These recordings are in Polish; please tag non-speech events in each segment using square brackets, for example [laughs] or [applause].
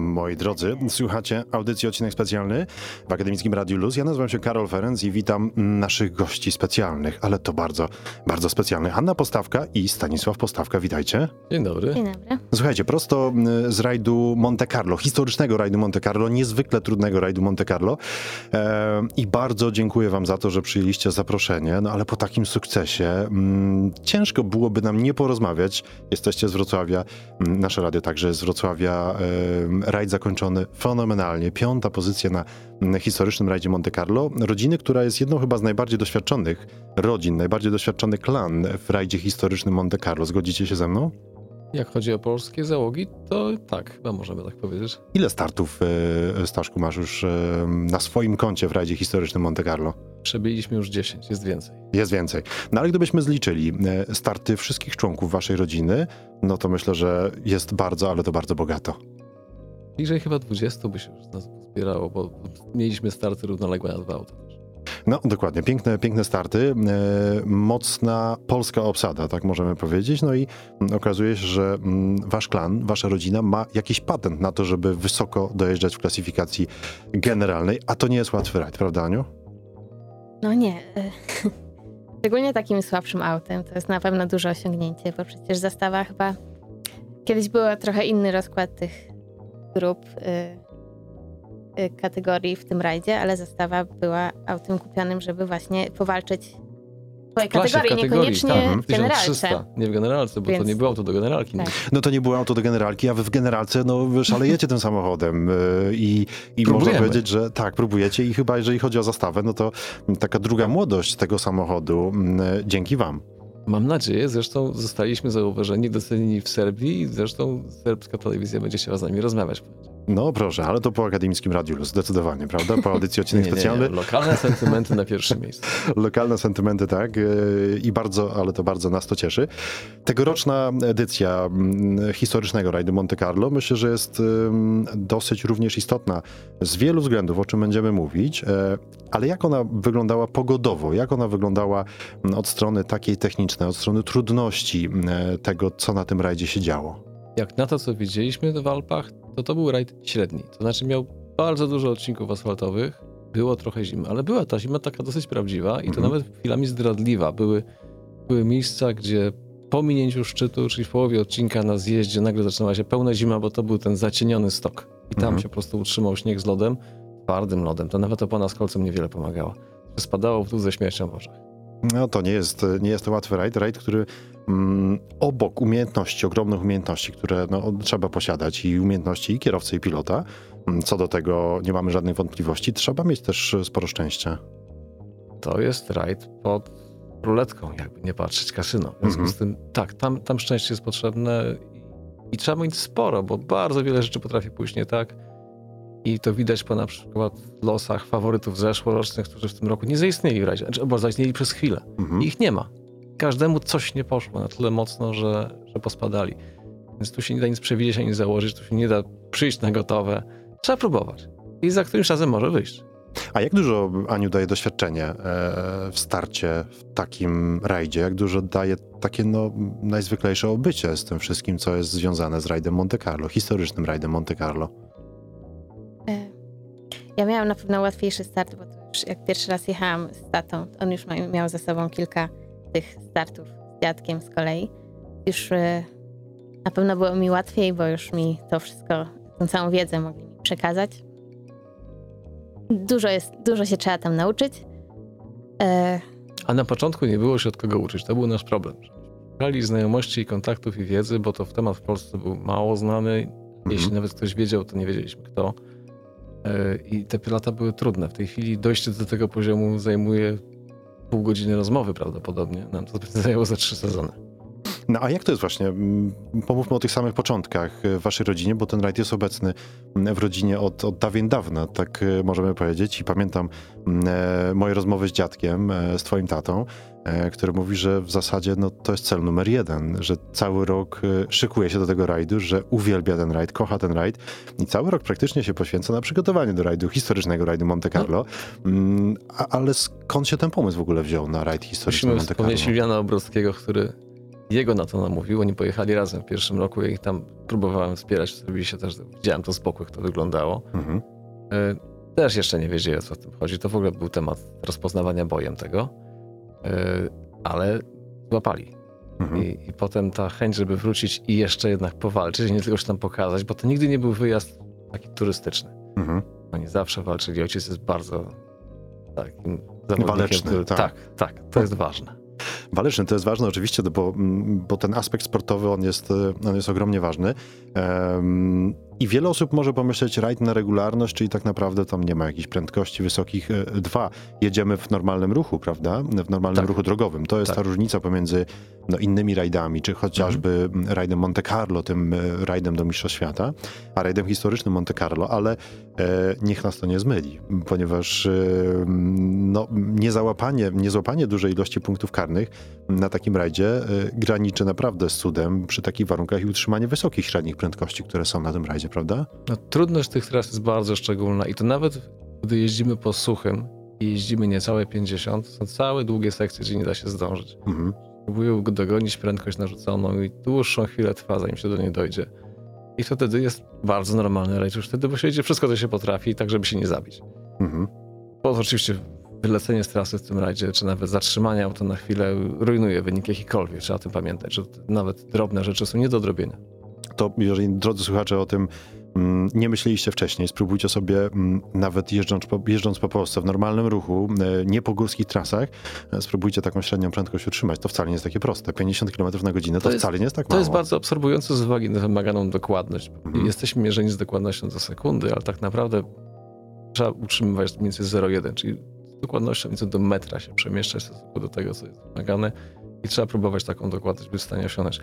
Moi drodzy, słuchacie audycji odcinek specjalny w Akademickim Radiu Luz. Ja nazywam się Karol Ferenc i witam naszych gości specjalnych, ale to bardzo, bardzo specjalnych. Anna Postawka i Stanisław Postawka, witajcie. Dzień dobry. Dzień dobry. Słuchajcie, prosto z rajdu Monte Carlo, historycznego rajdu Monte Carlo, niezwykle trudnego rajdu Monte Carlo. E, I bardzo dziękuję wam za to, że przyjęliście zaproszenie, no ale po takim sukcesie mm, ciężko byłoby nam nie porozmawiać. Jesteście z Wrocławia, mm, nasze radio także z Wrocławia. E, rajd zakończony fenomenalnie. Piąta pozycja na historycznym rajdzie Monte Carlo. Rodziny, która jest jedną chyba z najbardziej doświadczonych rodzin, najbardziej doświadczony klan w rajdzie historycznym Monte Carlo. Zgodzicie się ze mną? Jak chodzi o polskie załogi, to tak, chyba możemy tak powiedzieć. Ile startów, e, Staszku, masz już e, na swoim koncie w rajdzie historycznym Monte Carlo? Przebiliśmy już 10, jest więcej. Jest więcej. No ale gdybyśmy zliczyli e, starty wszystkich członków waszej rodziny, no to myślę, że jest bardzo, ale to bardzo bogato. Bliżej chyba 20 by się już nas zbierało, bo mieliśmy starty równoległe na dwa auta. No, dokładnie. Piękne, piękne starty. E, mocna polska obsada, tak możemy powiedzieć. No i mm, okazuje się, że mm, wasz klan, wasza rodzina ma jakiś patent na to, żeby wysoko dojeżdżać w klasyfikacji generalnej, a to nie jest łatwy rajd, prawda, Aniu? No nie. [laughs] Szczególnie takim słabszym autem to jest na pewno duże osiągnięcie, bo przecież zastawa chyba kiedyś był trochę inny rozkład tych grup y, y, kategorii w tym rajdzie, ale zastawa była autem kupionym, żeby właśnie powalczyć w swojej kategorii, kategorii, niekoniecznie tak, w generalce. 1300, nie w generalce, bo Więc- to nie było auto do generalki. Tak. No to nie było auto do generalki, a wy w generalce no, szalejecie tym samochodem e, i, i można powiedzieć, że tak, próbujecie i chyba jeżeli chodzi o zastawę, no to taka druga młodość tego samochodu m, dzięki wam. Mam nadzieję, zresztą zostaliśmy zauważeni, docenieni w Serbii i zresztą serbska telewizja będzie chciała z nami rozmawiać. No proszę, ale to po Akademickim Radiu zdecydowanie, prawda? Po audycji odcinek [laughs] Nie, nie, specjalny. nie, lokalne sentymenty na pierwszym [laughs] miejscu. Lokalne sentymenty, tak. e, I bardzo, ale to bardzo nas to cieszy. Tegoroczna edycja mm, historycznego rajdu Monte Carlo myślę, że jest dosyć również istotna z wielu względów, o czym będziemy mówić. e, Ale jak ona wyglądała pogodowo? Jak ona wyglądała mm, od strony takiej technicznej, od strony trudności mm, tego, co na tym rajdzie się działo? Jak na to, co widzieliśmy w Alpach, to to był rajd średni. To znaczy miał bardzo dużo odcinków asfaltowych, było trochę zimy, ale była ta zima taka dosyć prawdziwa i to Mhm. nawet chwilami zdradliwa. Były, były miejsca, gdzie po minięciu szczytu, czyli w połowie odcinka na zjeździe nagle zaczynała się pełna zima, bo to był ten zacieniony stok. I tam Mhm. się po prostu utrzymał śnieg z lodem, twardym lodem. To nawet opona z kolcem niewiele pomagała. Spadało w dół ze śmiercią w oczach. No to nie jest, nie jest to łatwy rajd. Rajd, który mm, obok umiejętności, ogromnych umiejętności, które no, trzeba posiadać i umiejętności i kierowcy, i pilota, mm, co do tego nie mamy żadnych wątpliwości, trzeba mieć też sporo szczęścia. to jest rajd pod ruletką, jakby nie patrzeć kasyno. W związku Mhm. z tym, tak, tam, tam szczęście jest potrzebne i, trzeba mieć sporo, bo bardzo wiele rzeczy potrafi pójść nie tak. I to widać po na przykład losach faworytów zeszłorocznych, którzy w tym roku nie zaistnieli w rajdzie, znaczy, bo zaistnieli przez chwilę. Mhm. I ich nie ma. Każdemu coś nie poszło na tyle mocno, że, że pospadali. Więc tu się nie da nic przewidzieć ani założyć, tu się nie da przyjść na gotowe. Trzeba próbować. I za którymś razem może wyjść. A jak dużo, Aniu, daje doświadczenie e, w starcie w takim rajdzie? Jak dużo daje takie no, najzwyklejsze obycie z tym wszystkim, co jest związane z rajdem Monte Carlo, historycznym rajdem Monte Carlo? E, Ja miałam na pewno łatwiejszy start, bo to już jak pierwszy raz jechałam z tatą, on już miał za sobą kilka tych startów z dziadkiem z kolei. Już e, na pewno było mi łatwiej, bo już mi to wszystko, tą całą wiedzę mogli mi przekazać. Dużo jest, dużo się trzeba tam nauczyć. E, A na początku nie było się od kogo uczyć. To był nasz problem. Szukali znajomości, kontaktów i wiedzy, bo to w temat w Polsce był mało znany. Jeśli Mhm. nawet ktoś wiedział, to nie wiedzieliśmy kto. E, I te lata były trudne. W tej chwili dojście do tego poziomu zajmuje pół godziny rozmowy prawdopodobnie. Nam to zajęło za trzy sezony. No a jak to jest właśnie? Mm, Pomówmy o tych samych początkach e, w waszej rodzinie, bo ten rajd jest obecny mm, w rodzinie od, od dawien dawna, tak e, możemy powiedzieć. I pamiętam mm, e, moje rozmowy z dziadkiem, z twoim tatą, który mówi, że w zasadzie no, to jest cel numer jeden, że cały rok szykuje się do tego rajdu, że uwielbia ten rajd, kocha ten rajd i cały rok praktycznie się poświęca na przygotowanie do rajdu, historycznego rajdu Monte Carlo. Mm, A, ale skąd się ten pomysł w ogóle wziął na rajd historyczny Musimy Monte Carlo? wspomnieć Juliana Obrowskiego, który jego na to namówił. Oni pojechali razem w pierwszym roku. Ja ich tam próbowałem wspierać. Zrobili się też, widziałem to z boku, jak to wyglądało. Mhm. E, Też jeszcze nie wiedzieli, o co w tym chodzi. To w ogóle był temat rozpoznawania bojem tego. E, Ale złapali. Mhm. I, I potem ta chęć, żeby wrócić i jeszcze jednak powalczyć, nie tylko się tam pokazać, bo to nigdy nie był wyjazd taki turystyczny. Mhm. Oni zawsze walczyli. Ojciec jest bardzo takim zawodnikiem. Waleczny, który- tak. tak, tak, to jest ważne. Waleczny to jest ważne oczywiście, bo, bo ten aspekt sportowy on jest, on jest ogromnie ważny. Em, I wiele osób może pomyśleć rajd na regularność, czyli tak naprawdę tam nie ma jakichś prędkości wysokich. E, Dwa, jedziemy w normalnym ruchu, prawda? W normalnym Tak. ruchu drogowym. To jest Tak. ta różnica pomiędzy no, innymi rajdami, czy chociażby Mhm. rajdem Monte Carlo, tym e, rajdem do Mistrzostw Świata, a rajdem historycznym Monte Carlo, ale e, niech nas to nie zmyli, ponieważ e, no, niezałapanie, niezłapanie dużej ilości punktów karnych na takim rajdzie e, graniczy naprawdę z cudem przy takich warunkach i utrzymanie wysokich średnich prędkości, które są na tym rajdzie, prawda? No, trudność tych tras jest bardzo szczególna i to nawet gdy jeździmy po suchym i jeździmy niecałe 50, są całe długie sekcje, gdzie nie da się zdążyć. Mhm. Próbują dogonić prędkość narzuconą i dłuższą chwilę trwa, zanim się do niej dojdzie. I to wtedy jest bardzo normalny rajd już wtedy, bo się jedzie wszystko, co się potrafi, tak żeby się nie zabić. Mhm. Bo oczywiście wylecenie z trasy w tym rajdzie, czy nawet zatrzymanie auta na chwilę rujnuje wynik jakikolwiek. Trzeba o tym pamiętać, że nawet drobne rzeczy są nie do odrobienia. To jeżeli, drodzy słuchacze, o tym mm, nie myśleliście wcześniej, spróbujcie sobie mm, nawet jeżdżąc po, jeżdżąc po Polsce w normalnym ruchu, e, nie po górskich trasach, e, spróbujcie taką średnią prędkość utrzymać. To wcale nie jest takie proste. 50 km na godzinę to, To jest- wcale nie jest tak To mało. jest bardzo absorbujące z uwagi na wymaganą dokładność. Mhm. Jesteśmy mierzeni z dokładnością do sekundy, ale tak naprawdę trzeba utrzymywać mniej więcej 0,1, czyli z dokładnością mniej więcej do metra się przemieszczać w stosunku do tego, co jest wymagane i trzeba próbować taką dokładność być w stanie osiągnąć.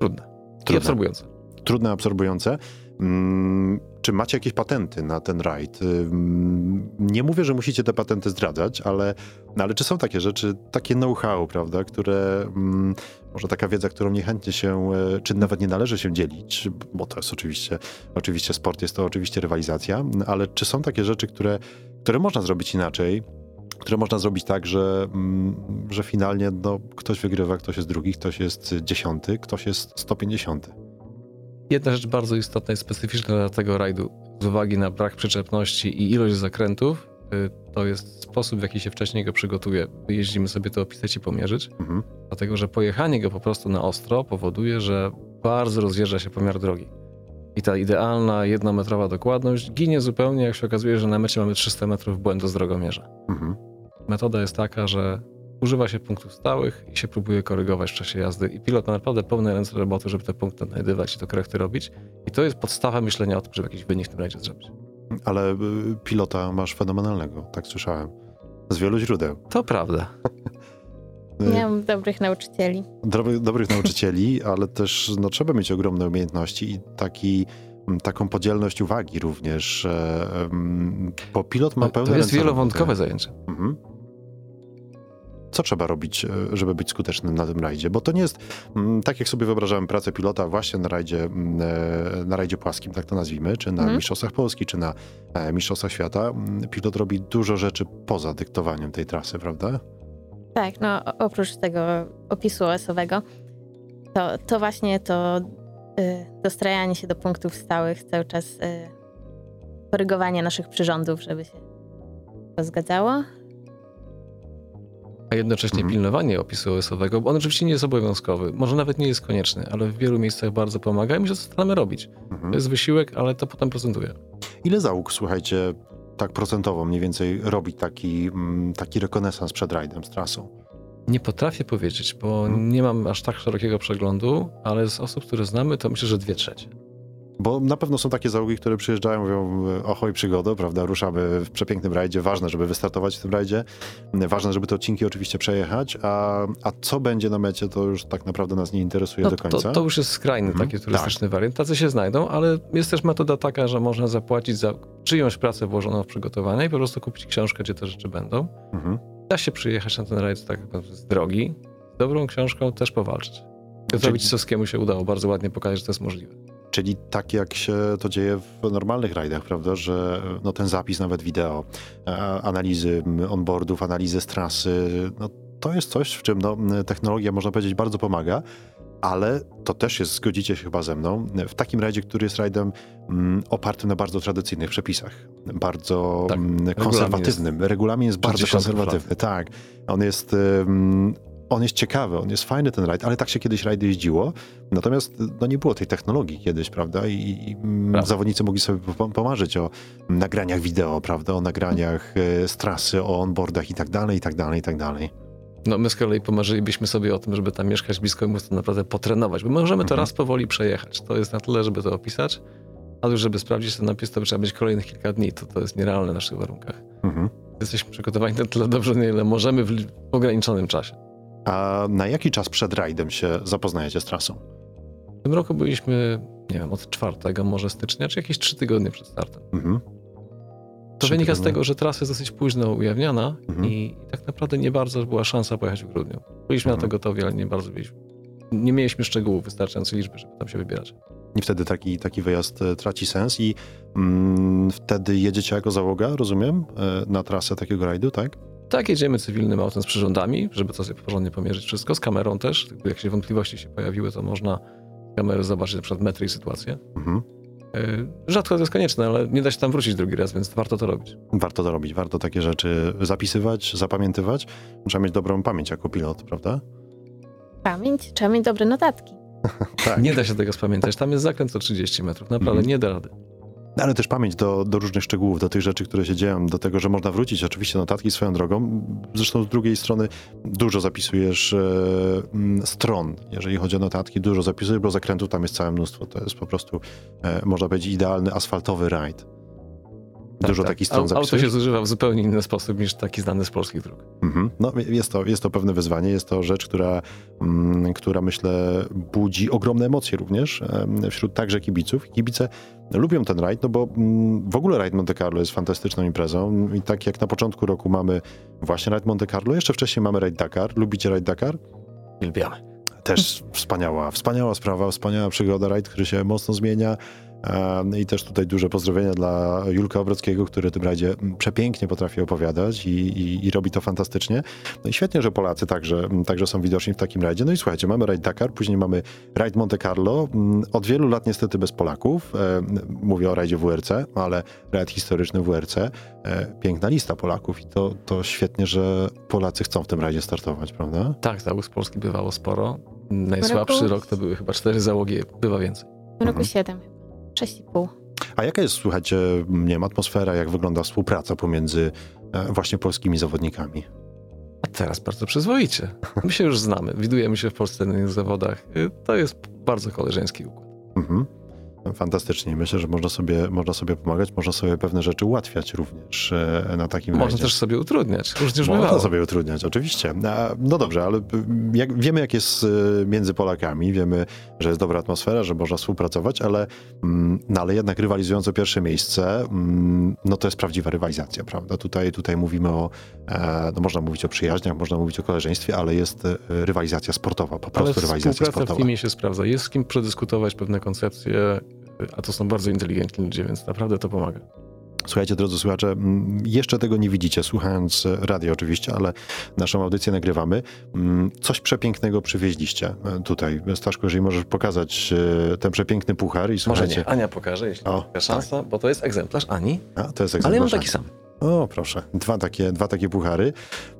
Trudne. I Trudne. absorbujące. trudne, absorbujące. Mm, Czy macie jakieś patenty na ten rajd? Ym, Nie mówię, że musicie te patenty zdradzać, ale, no ale czy są takie rzeczy, takie know-how, prawda, które mm, może taka wiedza, którą niechętnie się, e, czy nawet nie należy się dzielić, bo to jest oczywiście, oczywiście sport, jest to oczywiście rywalizacja, ale czy są takie rzeczy, które, które można zrobić inaczej? Które można zrobić tak, że, mm, że finalnie no, ktoś wygrywa, ktoś jest drugi, ktoś jest dziesiąty, ktoś jest 150. Jedna rzecz bardzo istotna i specyficzna dla tego rajdu z uwagi na brak przyczepności i ilość zakrętów, y, to jest sposób, w jaki się wcześniej go przygotuje. Jeździmy sobie to opisać i pomierzyć. Mhm. Dlatego, że pojechanie go po prostu na ostro powoduje, że bardzo rozjeżdża się pomiar drogi. I ta idealna, jednometrowa dokładność ginie zupełnie, jak się okazuje, że na mecie mamy 300 metrów błędu z drogomierza. Mhm. Metoda jest taka, że używa się punktów stałych i się próbuje korygować w czasie jazdy. I pilot ma naprawdę pełne ręce roboty, żeby te punkty znajdywać i to korekty robić. I to jest podstawa myślenia o tym, żeby jakiś wynik w tym rajdzie zrobić. Ale y, pilota masz fenomenalnego, tak słyszałem. Z wielu źródeł. To prawda. Y, Nie mam dobrych nauczycieli. Dobry, dobrych nauczycieli, ale też no, trzeba mieć ogromne umiejętności i taki, taką podzielność uwagi również, bo pilot ma pełne to jest wielowątkowe zajęcie. Mhm. Co trzeba robić, e, żeby być skutecznym na tym rajdzie? Bo to nie jest, mm, tak jak sobie wyobrażałem pracę pilota właśnie na rajdzie, mm, e, na rajdzie płaskim, tak to nazwijmy, czy na Mhm. Mistrzostwach Polski, czy na e, Mistrzostwach Świata. Mm, Pilot robi dużo rzeczy poza dyktowaniem tej trasy, prawda? Tak, no oprócz tego opisu OS-owego, to, to właśnie to y, dostrajanie się do punktów stałych, cały czas y, korygowanie naszych przyrządów, żeby się to zgadzało. A jednocześnie Mhm. pilnowanie opisu OS-owego, bo on oczywiście nie jest obowiązkowy, może nawet nie jest konieczny, ale w wielu miejscach bardzo pomaga i my się staramy robić. Mhm. To jest wysiłek, ale to potem procentuje. Ile załóg, słuchajcie, tak procentowo mniej więcej robi taki, mm, taki rekonesans przed rajdem z trasą? Nie potrafię powiedzieć, bo Mhm. nie mam aż tak szerokiego przeglądu, ale z osób, które znamy, to myślę, że dwie trzecie. Bo na pewno są takie załogi, które przyjeżdżają, mówią ohoj przygoda, prawda, ruszamy w przepięknym rajdzie, ważne, żeby wystartować w tym rajdzie, ważne, żeby te odcinki oczywiście przejechać, a, a co będzie na mecie, to już tak naprawdę nas nie interesuje No, do końca. to, to już jest skrajny Mhm. taki turystyczny wariant. Tacy się znajdą, ale jest też metoda taka, że można zapłacić za czyjąś pracę włożoną w przygotowanie i po prostu kupić książkę, gdzie te rzeczy będą. Mhm. Da się przyjechać na ten rajd tak z drogi, z dobrą książką też powalczyć. Piotrowi Czyli- Cisowskiemu się udało bardzo ładnie pokazać, że to jest możliwe. Czyli tak jak się to dzieje w normalnych rajdach, prawda, że no, ten zapis nawet wideo, e, analizy onboardów, analizy z trasy, no, to jest coś, w czym no, technologia, można powiedzieć, bardzo pomaga. ale to też jest, zgodzicie się chyba ze mną, w takim rajdzie, który jest rajdem mm, opartym na bardzo tradycyjnych przepisach, bardzo Tak, mm, regulamin konserwatywnym. Regulamin jest bardzo konserwatywny, tak. On jest, ym, on jest ciekawy, on jest fajny ten rajd, ale tak się kiedyś rajdy jeździło. Natomiast no, nie było tej technologii kiedyś, prawda? I, i Prawda. zawodnicy mogli sobie pom- pomarzyć o nagraniach wideo, prawda? O nagraniach e, z trasy, o onboardach i tak dalej, i tak dalej, i tak dalej. No my z kolei pomarzylibyśmy sobie o tym, żeby tam mieszkać blisko i móc to naprawdę potrenować, bo możemy to Mhm. raz powoli przejechać. To jest na tyle, żeby to opisać, ale już żeby sprawdzić ten napis, to trzeba być kolejnych kilka dni. To, to jest nierealne w naszych warunkach. Mhm. Jesteśmy przygotowani na tyle dobrze, na ile możemy w ograniczonym czasie. A na jaki czas przed rajdem się zapoznajecie z trasą? W tym roku byliśmy, nie wiem, od czwartego może stycznia, czy jakieś trzy tygodnie przed startem. Mhm. To wynika z tygodnie. tego, że trasa jest dosyć późno ujawniana Mhm. i, tak naprawdę nie bardzo była szansa pojechać w grudniu. Byliśmy na Mhm. to gotowi, ale nie bardzo byliśmy. Nie mieliśmy szczegółów wystarczającej liczby, żeby tam się wybierać. I wtedy taki, taki wyjazd e, traci sens i mm, wtedy jedziecie jako załoga, rozumiem, e, na trasę takiego rajdu, tak? Tak, jedziemy cywilnym autem z przyrządami, żeby to sobie porządnie pomierzyć wszystko, z kamerą też. Gdyby jakieś wątpliwości się pojawiły, to można z kamery zobaczyć na przykład metry i sytuację. Mhm. Yy, Rzadko to jest konieczne, ale nie da się tam wrócić drugi raz, więc warto to robić. Warto to robić, warto takie rzeczy zapisywać, zapamiętywać. Trzeba mieć dobrą pamięć jako pilot, prawda? Pamięć, trzeba mieć dobre notatki. [laughs] Tak. Nie da się tego spamiętać. Tam jest zakręt o 30 metrów. Naprawdę Mhm. nie da rady. Ale też pamięć do, do różnych szczegółów, do tych rzeczy, które się dzieją, do tego, że można wrócić. Oczywiście notatki swoją drogą. Zresztą z drugiej strony dużo zapisujesz e, stron, jeżeli chodzi o notatki, dużo zapisujesz, bo zakrętów tam jest całe mnóstwo. To jest po prostu, e, można powiedzieć, idealny asfaltowy rajd. Dużo Tak, tak. takich stron Au- Auto zapisujesz. się zużywa w zupełnie inny sposób niż taki znany z polskich dróg. Mhm. No, jest, to, jest to pewne wyzwanie, jest to rzecz, która, mm, która myślę budzi ogromne emocje również em, wśród także kibiców. Kibice lubią ten rajd, no bo mm, w ogóle rajd Monte Carlo jest fantastyczną imprezą i tak jak na początku roku mamy właśnie rajd Monte Carlo, jeszcze wcześniej mamy rajd Dakar. Lubicie rajd Dakar? Uwielbiamy. Też wspaniała, wspaniała sprawa, wspaniała przygoda, rajd, który się mocno zmienia. I też tutaj duże pozdrowienia dla Julka Obrockiego, który tym rajdzie przepięknie potrafi opowiadać i, i, i robi to fantastycznie. No i świetnie, że Polacy także, także są widoczni w takim rajdzie. No i słuchajcie, mamy rajd Dakar, później mamy rajd Monte Carlo. Od wielu lat niestety bez Polaków. Mówię o rajdzie WRC, ale rajd historyczny WRC. E, Piękna lista Polaków i to, to świetnie, że Polacy chcą w tym rajdzie startować, prawda? Tak, załóg z Polski bywało sporo. Najsłabszy roku- rok to były chyba cztery załogi, bywa więcej. W roku Mhm. 7 chyba. 6,5. A jaka jest, słuchajcie, nie wiem, atmosfera, jak wygląda współpraca pomiędzy e, właśnie polskimi zawodnikami? A teraz bardzo przyzwoicie. My się już znamy, widujemy się w Polsce na innych zawodach. To jest bardzo koleżeński układ. Mhm. Fantastycznie. Myślę, że można sobie, można sobie pomagać, można sobie pewne rzeczy ułatwiać również e, na takim Można rajdzie. też sobie utrudniać. Różnie Można bywało. sobie utrudniać, oczywiście. No dobrze, ale jak, wiemy, jak jest e, między Polakami, wiemy, że jest dobra atmosfera, że można współpracować, ale, mm, no, ale jednak rywalizując o pierwsze miejsce, mm, no to jest prawdziwa rywalizacja, prawda? Tutaj, tutaj mówimy o, e, no można mówić o przyjaźniach, można mówić o koleżeństwie, ale jest e, rywalizacja sportowa, po Ale prostu rywalizacja współpraca w sportowa. teamie się sprawdza. Jest z kim przedyskutować pewne koncepcje, a to są bardzo inteligentni ludzie, więc naprawdę to pomaga. Słuchajcie, drodzy słuchacze, jeszcze tego nie widzicie, słuchając radio oczywiście, ale naszą audycję nagrywamy. Coś przepięknego przywieźliście e, tutaj. Staszko, jeżeli możesz pokazać e, ten przepiękny puchar i Może słuchajcie. nie, Ania pokaże, jeśli O, taka szansa, bo to jest egzemplarz Ani, A, to jest ale ja mam egzemplarz. taki sam. O, proszę. Dwa takie, dwa takie puchary.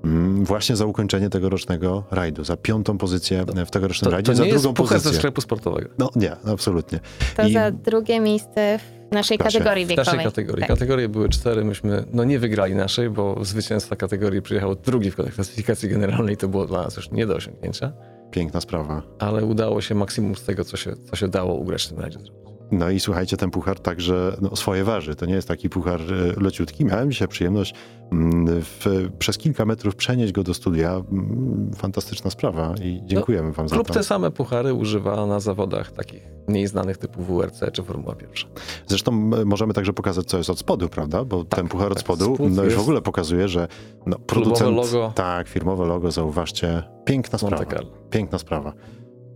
Mm, Właśnie za ukończenie tegorocznego rajdu, za piątą pozycję w tegorocznym To, rajdzie, to za nie jest drugą puchar ze pozycję. sklepu sportowego. No nie, absolutnie. To I- za drugie miejsce w naszej Proszę. kategorii W wiekowej. naszej kategorii. Tak. Kategorie były cztery, myśmy no nie wygrali naszej, bo zwycięzca kategorii przyjechał drugi w klasyfikacji generalnej, to było dla nas już nie do osiągnięcia, Piękna sprawa. ale udało się maksimum z tego, co się, co się dało ugrać w tym rajdzie zrobić. No i słuchajcie, ten puchar także no, swoje waży. To nie jest taki puchar e, leciutki. Miałem dzisiaj przyjemność mm, w, przez kilka metrów przenieść go do studia. Mm, Fantastyczna sprawa i dziękujemy wam za Klub to. te same puchary używa na zawodach takich mniej znanych typu WRC czy Formuła Pierwsza. Zresztą możemy także pokazać, co jest od spodu, prawda? Bo ten puchar od tak. spodu Spód no, już w ogóle pokazuje, że no, producent... logo. Tak, firmowe logo, zauważcie. Piękna sprawa. Piękna sprawa.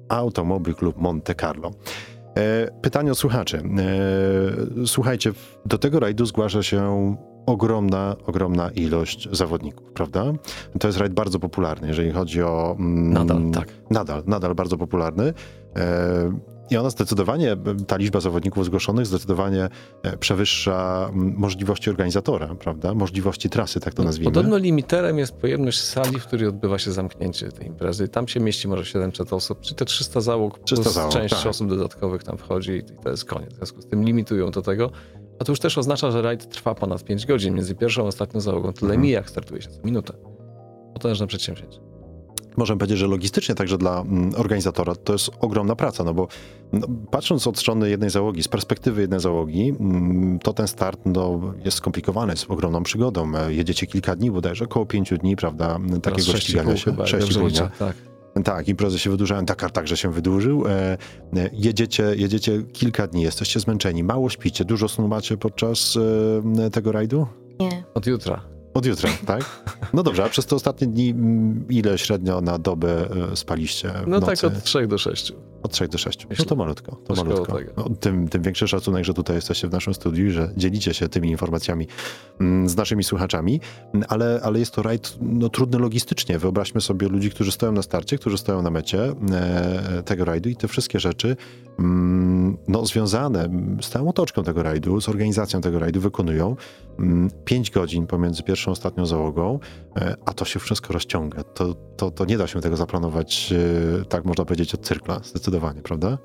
Automobil Klub Monte Carlo. E, pytanie od słuchaczy. E, słuchajcie, do tego rajdu zgłasza się ogromna, ogromna ilość zawodników, prawda? To jest rajd bardzo popularny, jeżeli chodzi o... mm, Nadal, tak. Nadal, nadal bardzo popularny. E, I ona zdecydowanie, ta liczba zawodników zgłoszonych zdecydowanie e, przewyższa możliwości organizatora, prawda? Możliwości trasy, tak to nazwijmy. Podobno limiterem jest pojemność sali, w której odbywa się zamknięcie tej imprezy. Tam się mieści może 700 osób, czy te 300 załóg 300 plus załóg, część tak. osób dodatkowych tam wchodzi i to jest koniec. W związku z tym limitują do tego. A to już też oznacza, że rajd trwa ponad 5 godzin. Między pierwszą a ostatnią załogą tyle Mhm. mija, jak startuje się co minutę. Potężne przedsięwzięcie. Możemy powiedzieć, że logistycznie także dla mm, organizatora to jest ogromna praca, no bo no, patrząc od strony jednej załogi, z perspektywy jednej załogi, mm, to ten start no, jest skomplikowany, jest ogromną przygodą. E, Jedziecie kilka dni, bodajże około pięciu dni, prawda, takiego ścigania 6,5 się. chyba, Sześć dnia. Tak. Tak, imprezy się wydłużają, Dakar także się wydłużył. E, e, jedziecie, jedziecie kilka dni, jesteście zmęczeni, mało śpicie, dużo snu macie podczas e, tego rajdu? Nie. Od jutra. Od jutra, [laughs] tak? No dobrze, a przez te ostatnie dni ile średnio na dobę e, spaliście w No nocy? tak od 3 do 6. Od 3 do 6. No to malutko, to malutko. No, tym, tym większy szacunek, że tutaj jesteście w naszym studiu i że dzielicie się tymi informacjami z naszymi słuchaczami, ale, ale jest to rajd no, trudny logistycznie. Wyobraźmy sobie ludzi, którzy stoją na starcie, którzy stoją na mecie e, tego rajdu i te wszystkie rzeczy mm, no, związane z całą otoczką tego rajdu, z organizacją tego rajdu wykonują. 5 godzin pomiędzy pierwszą ostatnią załogą, e, a to się wszystko rozciąga. To, to, to nie da się tego zaplanować, e, tak można powiedzieć, od cyrkla, zdecydowanie, prawda?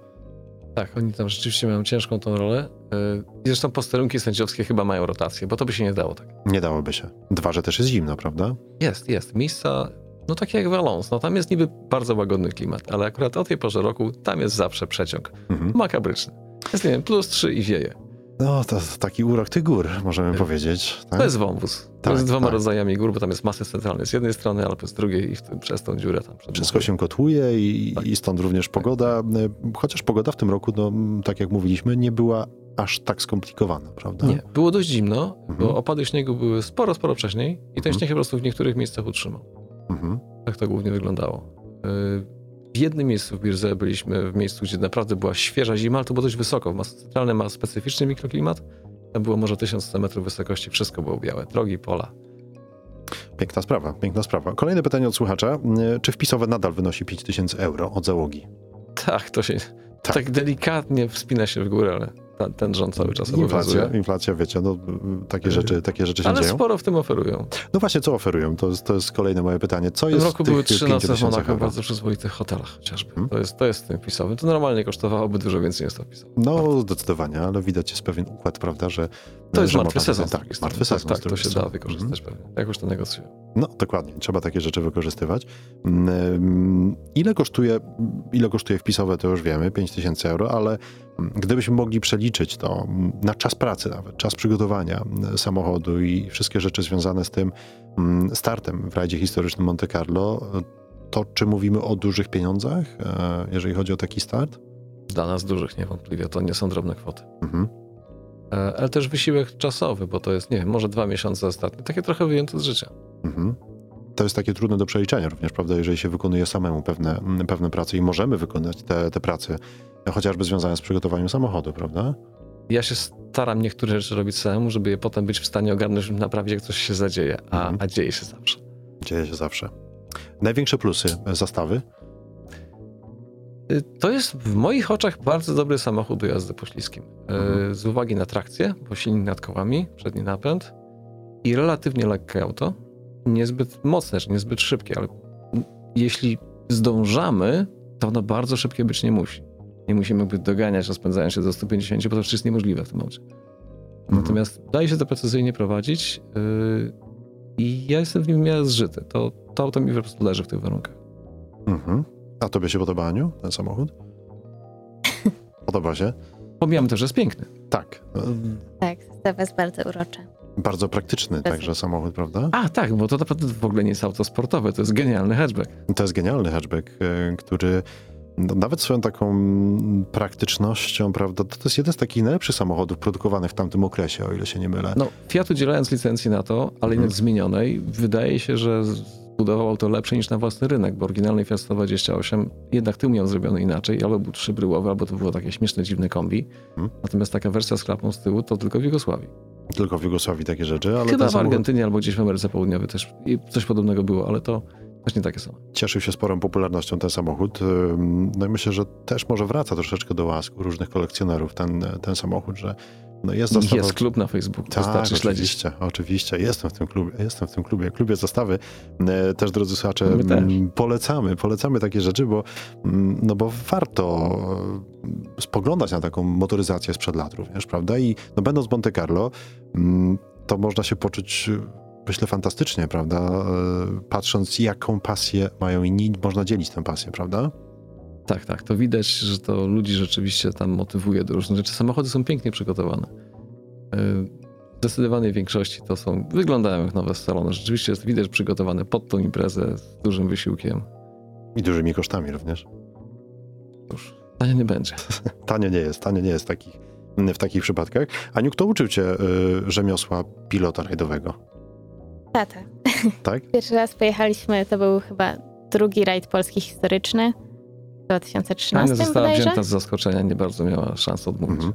Tak, oni tam rzeczywiście mają ciężką tą rolę. Yy, I zresztą posterunki sędziowskie chyba mają rotację, bo to by się nie dało tak. Nie dałoby się. Dwa, że też jest zimno, prawda? Jest, jest. Miejsca, no takie jak Valence, no tam jest niby bardzo łagodny klimat, ale akurat o tej porze roku tam jest zawsze przeciąg. Mhm. Makabryczny. Jest, nie wiem, plus 3 i wieje. No, to taki urok tych gór, możemy Tak. powiedzieć. Tak? To jest wąwóz. Tak, to jest dwoma tak. rodzajami gór, bo tam jest masy centralnej z jednej strony, albo z drugiej i w tym, przez tą dziurę tam. Wszystko się kotłuje i, Tak. i stąd również pogoda. E, Chociaż pogoda w tym roku, no, tak jak mówiliśmy, nie była aż tak skomplikowana, prawda? Nie, było dość zimno, Mhm. bo opady śniegu były sporo, sporo wcześniej i ten Mhm. śnieg po prostu w niektórych miejscach utrzymał. Mhm. Tak to głównie wyglądało. Yy, W jednym miejscu w Birze byliśmy w miejscu, gdzie naprawdę była świeża zima, ale to było dość wysoko. Centralne ma specyficzny mikroklimat. Tam było może 1100 metrów wysokości, wszystko było białe. Drogi, pola. Piękna sprawa, piękna sprawa. Kolejne pytanie od słuchacza. E, Czy wpisowe nadal wynosi 5000 euro od załogi? Tak, to się Tak. tak, delikatnie wspina się w górę, ale ten rząd cały czas Inflacja, obowiązuje. inflacja, wiecie, no, takie, Yy, rzeczy, takie rzeczy się Ale dzieją. sporo w tym oferują. No właśnie, co oferują? To jest, to jest kolejne moje pytanie. Co W tym jest roku w tych były trzy noce w 5000 Monako w bardzo przyzwoitych hotelach chociażby. Hmm? To, jest, to jest w tym wpisowym. To normalnie kosztowałoby dużo więcej niż to wpisowe. No, zdecydowanie, ale widać jest pewien układ, prawda, że To jest że martwy sezon. Tak, strony. martwy sezon. Tak, tak to się da wykorzystać pewnie. Jak już to negocjują. No, dokładnie. Trzeba takie rzeczy wykorzystywać. Mm, Ile kosztuje, ile kosztuje wpisowe, to już wiemy, 5000 euro, ale mm, gdybyśmy mogli przeliczyć to na czas pracy nawet, czas przygotowania mm, samochodu i wszystkie rzeczy związane z tym mm, startem w rajdzie historycznym Monte Carlo, to czy mówimy o dużych pieniądzach, e, jeżeli chodzi o taki start? Dla nas dużych niewątpliwie, to nie są drobne kwoty. Mhm. E, Ale też wysiłek czasowy, bo to jest, nie wiem, może dwa miesiące ostatnie. Takie trochę wyjęte z życia. Mhm. To jest takie trudne do przeliczenia również, prawda, jeżeli się wykonuje samemu pewne, mm, pewne prace i możemy wykonać te, te prace, e, chociażby związane z przygotowaniem samochodu, prawda? Ja się staram niektóre rzeczy robić samemu, żeby je potem być w stanie ogarnąć, żeby naprawić, jak coś się zadzieje. A, Mhm. a dzieje się zawsze. Dzieje się zawsze. Największe plusy e, zastawy? Y, To jest w moich oczach bardzo dobry samochód do jazdy po śliskim. Y, Mhm. Z uwagi na trakcję, bo silnik nad kołami, przedni napęd i relatywnie lekkie auto. Niezbyt mocne, czy niezbyt szybkie, ale jeśli zdążamy, to ono bardzo szybkie być nie musi. Nie musimy jakby doganiać, rozpędzając się do 150, bo to przecież jest niemożliwe w tym aucie. Natomiast daje się to precyzyjnie prowadzić yy, i ja jestem w nim w miarę zżyty. To, to auto mi po prostu leży w tych warunkach. Mhm. A tobie się podoba, Aniu, ten samochód? [laughs] Podoba się? Pomijam też, że jest piękny. Tak. Tak, zestawa jest bardzo urocza. Bardzo praktyczny Bez- także samochód, prawda? A tak, bo to naprawdę w ogóle nie jest auto sportowe, to jest genialny hatchback. To jest genialny hatchback, e, który no, nawet swoją taką praktycznością, prawda, to, to jest jeden z takich najlepszych samochodów produkowanych w tamtym okresie, o ile się nie mylę. No, Fiat udzielając licencji na to, ale jednak Mhm. zmienionej, wydaje się, że zbudował auto lepsze niż na własny rynek, bo oryginalny Fiat 128 jednak tył miał zrobiony inaczej, albo był trzybryłowy, albo to było takie śmieszne, dziwne kombi. Mhm. Natomiast taka wersja z klapą z tyłu to tylko w Jugosławii. Tylko w Jugosławii takie rzeczy, ale Chyba w samochód Argentynie albo gdzieś w Ameryce Południowej też i coś podobnego było, ale to właśnie takie samo. cieszył się sporą popularnością ten samochód. No i myślę, że też może wraca troszeczkę do łask różnych kolekcjonerów ten, ten samochód, że no jest zastawa... Jest klub na Facebooku, Tak, wystarczy śledzić. oczywiście, oczywiście. Jestem w tym klubie, jestem w tym klubie, klubie zastawy. E, Też, drodzy słuchacze, też. polecamy, polecamy takie rzeczy, bo, no bo warto e, spoglądać na taką motoryzację sprzed lat również, prawda? I no będąc w Monte Carlo, to można się poczuć, myślę, fantastycznie, prawda? E, Patrząc, jaką pasję mają inni, można dzielić tę pasję, prawda? Tak, tak. To widać, że to ludzi rzeczywiście tam motywuje do różnych rzeczy. Samochody są pięknie przygotowane. Yy, W zdecydowanej większości to są, wyglądają jak nowe salony. Rzeczywiście jest widać przygotowane pod tą imprezę z dużym wysiłkiem. I dużymi kosztami również. Już tanie nie będzie. [laughs] Tanio nie jest, tanio nie jest takich, w takich przypadkach. Aniu, kto uczył cię y, rzemiosła pilota rajdowego? Tata. Tak? [laughs] Pierwszy raz pojechaliśmy, to był chyba drugi rajd polski historyczny 2013 Ania została bodajże. wzięta z zaskoczenia, nie bardzo miała szans odmówić. Mhm.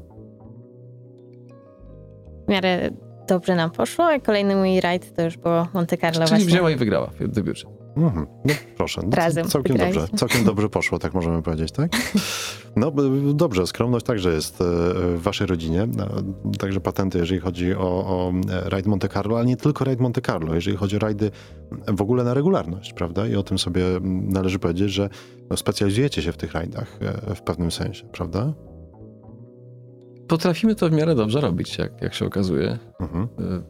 W miarę dobrze nam poszło, a kolejny mój rajd to już było Monte Carlo Czyli właśnie. wzięła i wygrała w debiucie. Mhm. No proszę. No, Razem całkiem wygraliśmy. dobrze. Całkiem dobrze poszło, tak możemy powiedzieć, tak? No dobrze, skromność także jest e, w waszej rodzinie. E, Także patenty, jeżeli chodzi o, o e, rajd Monte Carlo, ale nie tylko rajd Monte Carlo, jeżeli chodzi o rajdy w ogóle na regularność, prawda? I o tym sobie należy powiedzieć, że no, specjalizujecie się w tych rajdach e, w pewnym sensie, prawda? Potrafimy to w miarę dobrze robić, jak, jak się okazuje. Mhm. Yy,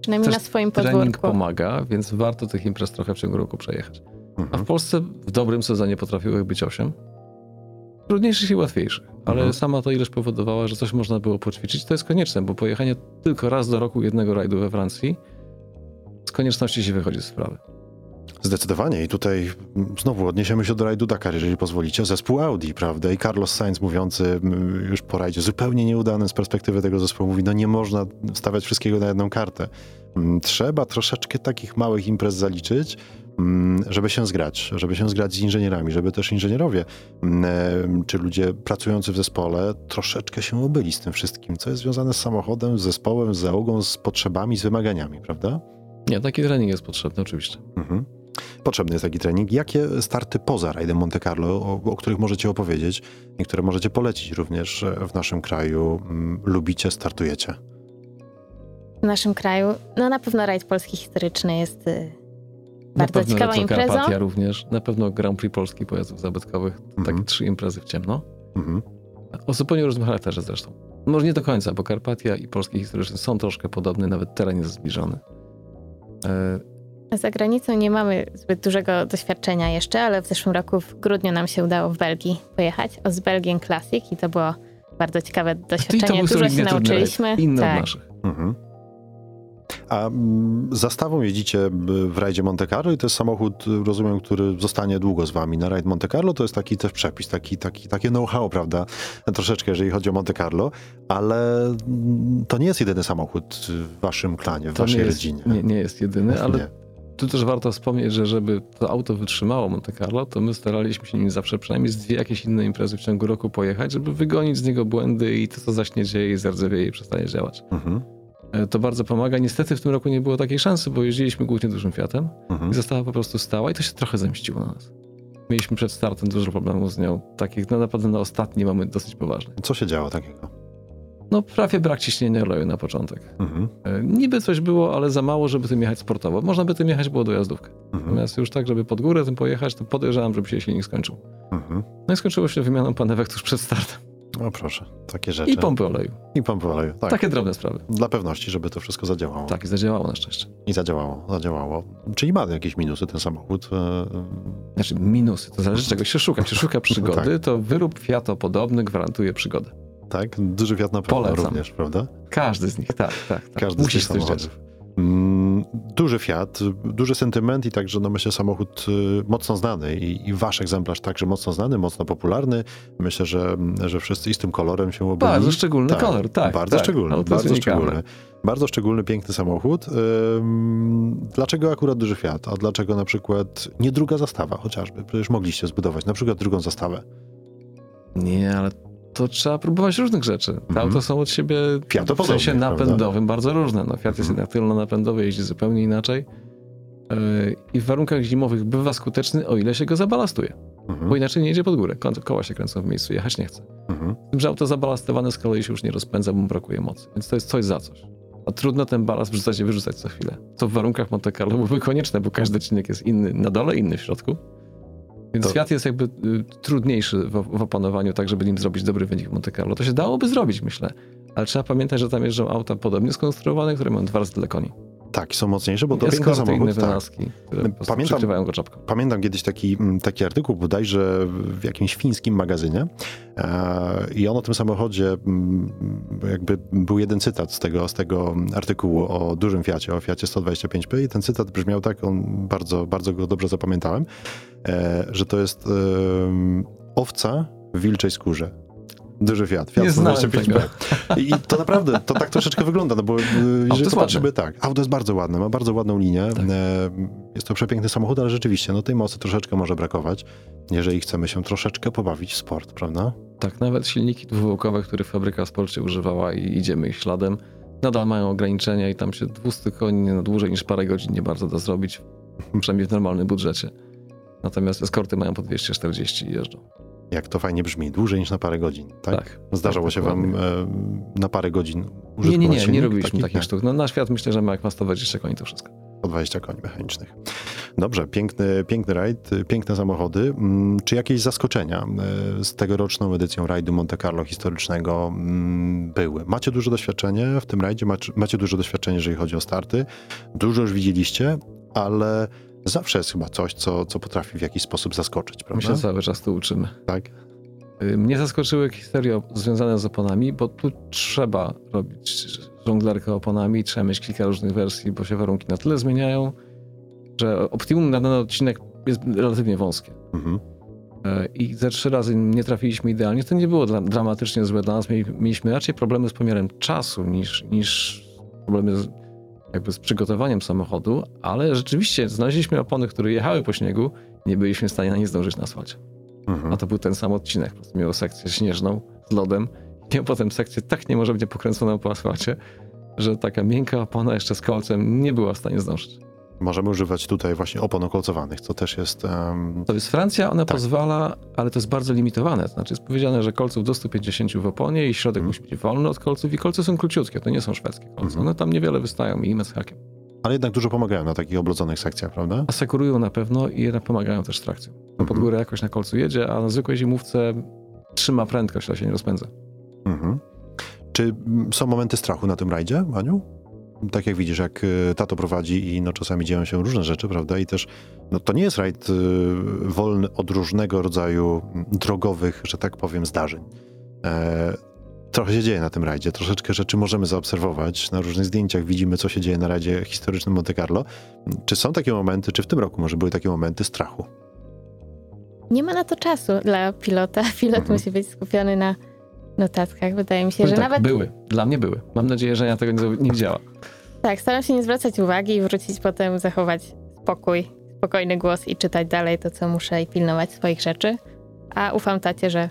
Przynajmniej Też na swoim Trening podwórku. pomaga, więc warto tych imprez trochę w ciągu roku przejechać. A Mhm. w Polsce w dobrym sezonie potrafiło ich być 8. Trudniejszych i łatwiejszych, ale Mhm. sama to ilość powodowała, że coś można było poćwiczyć. To jest konieczne, bo pojechanie tylko raz do roku jednego rajdu we Francji z konieczności się wychodzi z sprawy. Zdecydowanie i tutaj znowu odniesiemy się do rajdu Dakar, jeżeli pozwolicie. Zespół Audi, prawda? I Carlos Sainz mówiący już po rajdzie, zupełnie nieudanym z perspektywy tego zespołu, mówi, no nie można stawiać wszystkiego na jedną kartę. Trzeba troszeczkę takich małych imprez zaliczyć, żeby się zgrać, żeby się zgrać z inżynierami, żeby też inżynierowie, e, czy ludzie pracujący w zespole troszeczkę się obyli z tym wszystkim, co jest związane z samochodem, z zespołem, z załogą, z potrzebami, z wymaganiami, prawda? Nie, taki trening jest potrzebny oczywiście. Mhm. Potrzebny jest taki trening. Jakie starty poza rajdem Monte Carlo, o, o których możecie opowiedzieć i które możecie polecić również e, w naszym kraju, mm, lubicie, startujecie? w naszym kraju. No na pewno rajd polski historyczny jest y, Na bardzo pewno ciekawą Retro imprezą. Karpatia również, na pewno Grand Prix Polski pojazdów zabytkowych, Mhm. takie trzy imprezy w ciemno. Mhm. O zupełnie różnym charakterze zresztą. Może nie do końca, bo Karpatia i Polski Historyczny są troszkę podobne, nawet teren jest zbliżony. Za granicą nie mamy zbyt dużego doświadczenia jeszcze, ale w zeszłym roku w grudniu nam się udało w Belgii pojechać. O z Belgian Classic i to było bardzo ciekawe doświadczenie. Dużo się nauczyliśmy. Inny tak. od naszych. Mhm. A zastawą jeździcie w rajdzie Monte Carlo i to jest samochód, rozumiem, który zostanie długo z wami na rajd Monte Carlo. To jest taki też przepis, taki, taki, takie know-how, prawda? Troszeczkę, jeżeli chodzi o Monte Carlo, ale to nie jest jedyny samochód w waszym klanie, w To waszej nie jest, rodzinie. nie, nie jest jedyny, ale Nie. Tu też warto wspomnieć, że żeby to auto wytrzymało Monte Carlo, to my staraliśmy się nim zawsze przynajmniej z dwie jakieś inne imprezy w ciągu roku pojechać, żeby wygonić z niego błędy i to, co zaś nie dzieje i zardzewieje i przestanie działać. Mhm. E, To bardzo pomaga. Niestety w tym roku nie było takiej szansy, bo jeździliśmy głównie dużym Fiatem Mhm. i została po prostu stała i to się trochę zemściło na nas. Mieliśmy przed startem dużo problemów z nią. Takich no, naprawdę na ostatni moment dosyć poważnych. Co się działo takiego? No prawie brak ciśnienia oleju na początek. Mhm. E, Niby coś było, ale za mało, żeby tym jechać sportowo. Można by tym jechać było dojazdówkę. Mhm. Natomiast już tak, żeby pod górę tym pojechać, to podejrzewam, żeby się silnik skończył. Mhm. No i skończyło się wymianą panewek tuż przed startem. O proszę, takie rzeczy. I pompy oleju. I pompy oleju, tak. Takie drobne sprawy. Dla pewności, żeby to wszystko zadziałało. Tak, i zadziałało na szczęście. I zadziałało, zadziałało. Czyli ma jakieś minusy ten samochód. e, Znaczy minusy, to zależy czego się szuka. Się szuka przygody, [laughs] tak. to wyrób Fiato podobny gwarantuje przygodę. Tak, duży Fiat na pewno Polecam. również, prawda? Każdy z nich, tak, tak. tak. Każdy Musi z tych samochodów. Mm, Duży Fiat, duży sentyment i także, no myślę, samochód y, mocno znany i, i wasz egzemplarz także mocno znany, mocno popularny. Myślę, że, że wszyscy i z tym kolorem się obyli. Bardzo szczególny Tak, kolor, tak. Bardzo tak. szczególny, bardzo szczególny. Bardzo szczególny, piękny samochód. Ym, Dlaczego akurat duży Fiat? A dlaczego na przykład nie druga zastawa chociażby? Przecież mogliście zbudować na przykład drugą zastawę. Nie, ale to trzeba próbować różnych rzeczy. Te Mhm. auta są od siebie w sensie prawda? napędowym bardzo różne. No, Fiat jest Mhm. jednak tylno-napędowy, jeździ zupełnie inaczej. Yy, I w warunkach zimowych bywa skuteczny, o ile się go zabalastuje. Bo Mhm. inaczej nie jedzie pod górę. Ko- Koła się kręcą w miejscu, jechać nie chce. Mhm. Tym, że auto zabalastowane z kolei się już nie rozpędza, bo mu brakuje mocy. Więc to jest coś za coś. A trudno ten balast wrzucać i wyrzucać co chwilę. Co w warunkach Monte Carlo byłoby konieczne, bo każdy odcinek jest inny na dole, inny w środku. Więc To- świat jest jakby y, trudniejszy w, w opanowaniu, tak żeby nim zrobić dobry wynik w Monte Carlo. To się dałoby zrobić, myślę. Ale trzeba pamiętać, że tam jeżdżą auta podobnie skonstruowane, które mają dwa razy tyle koni. Tak, są mocniejsze, bo to piękny samochód. Tak. wynalazki, prostu Pamiętam-. Pamiętam kiedyś taki, mm, taki artykuł bodajże w jakimś fińskim magazynie e, i on o tym samochodzie, mm, jakby był jeden cytat z tego, z tego artykułu o dużym Fiacie, o Fiacie 125P i ten cytat brzmiał tak, on bardzo, bardzo go dobrze zapamiętałem, e, że to jest owca w wilczej skórze. Duży Fiat, Fiat Nie znałem 125B. I to naprawdę, to tak troszeczkę wygląda, no bo y, jeżeli popatrzymy, tak, auto jest bardzo ładne, ma bardzo ładną linię, Tak. e, jest to przepiękny samochód, ale rzeczywiście, no tej mocy troszeczkę może brakować, jeżeli chcemy się troszeczkę pobawić w sport, prawda? Tak, nawet silniki dwuwołkowe, które fabryka w Polsce używała i idziemy ich śladem, nadal mają ograniczenia i tam się 200 koni na dłużej niż parę godzin nie bardzo da zrobić, przynajmniej w normalnym budżecie. Natomiast eskorty mają po 240 i jeżdżą. Jak to fajnie brzmi, dłużej niż na parę godzin, tak? Tak. Zdarzało tak, się wam e, na parę godzin Nie, użytkować nie, nie, nie silnik robiliśmy taki? takich Nie. sztuk. No, na świat myślę, że ma jak ma 120 koni to wszystko. Po 20 koni mechanicznych. Dobrze, piękny, piękny rajd, piękne samochody. Mm, Czy jakieś zaskoczenia y, z tegoroczną edycją rajdu Monte Carlo historycznego mm, były? Macie duże doświadczenie w tym rajdzie, macie, macie duże doświadczenie, jeżeli chodzi o starty. Dużo już widzieliście, ale zawsze jest chyba coś, co, co potrafi w jakiś sposób zaskoczyć, My prawda? się cały czas tu uczymy. Tak? Y, Mnie zaskoczyły historie związane z oponami, bo tu trzeba robić żonglerkę oponami, trzeba mieć kilka różnych wersji, bo się warunki na tyle zmieniają, że optimum na dany odcinek jest relatywnie wąskie. Mhm. E, I ze trzy razy nie trafiliśmy idealnie. To nie było dla, dramatycznie złe dla nas. Mieli- Mieliśmy raczej problemy z pomiarem czasu niż, niż problemy z, jakby z przygotowaniem samochodu, ale rzeczywiście znaleźliśmy opony, które jechały po śniegu, nie byliśmy w stanie na nie zdążyć na asfalcie. Mhm. A to był ten sam odcinek. Po prostu miał sekcję śnieżną z lodem. I [laughs] potem sekcję tak niemożliwie pokręconą po asfalcie, że taka miękka opona jeszcze z kolcem nie była w stanie zdążyć. Możemy używać tutaj właśnie opon okolcowanych, co też jest... em, To jest Francja, ona Tak. pozwala, ale to jest bardzo limitowane. To znaczy jest powiedziane, że kolców do 150 w oponie i środek Mhm. musi być wolny od kolców i kolce są króciutkie, to nie są szwedzkie kolce. Mhm. One tam niewiele wystają milimetr z hakiem. ale jednak dużo pomagają na takich oblodzonych sekcjach, prawda? Asekurują na pewno i jednak pomagają też trakcją. To pod Mhm. górę jakoś na kolcu jedzie, a na zwykłej zimówce trzyma prędkość, ale się nie rozpędza. Mhm. Czy mm, są momenty strachu na tym rajdzie, Aniu? Tak jak widzisz, jak y, tato prowadzi i no, czasami dzieją się różne rzeczy, prawda? I też no, to nie jest rajd y, wolny od różnego rodzaju mm, drogowych, że tak powiem, zdarzeń. E, trochę się dzieje na tym rajdzie, troszeczkę rzeczy możemy zaobserwować. Na różnych zdjęciach widzimy, co się dzieje na rajdzie historycznym Monte Carlo. Czy są takie momenty, czy w tym roku może były takie momenty strachu? Nie ma na to czasu dla pilota. Pilot Mhm. musi być skupiony na notatkach. Wydaje mi się, Powiem że tak, nawet były. Dla mnie były. Mam nadzieję, że ja tego nie, nie widziała. tak, staram się nie zwracać uwagi i wrócić potem, zachować spokój, spokojny głos i czytać dalej to, co muszę i pilnować swoich rzeczy. A ufam tacie, że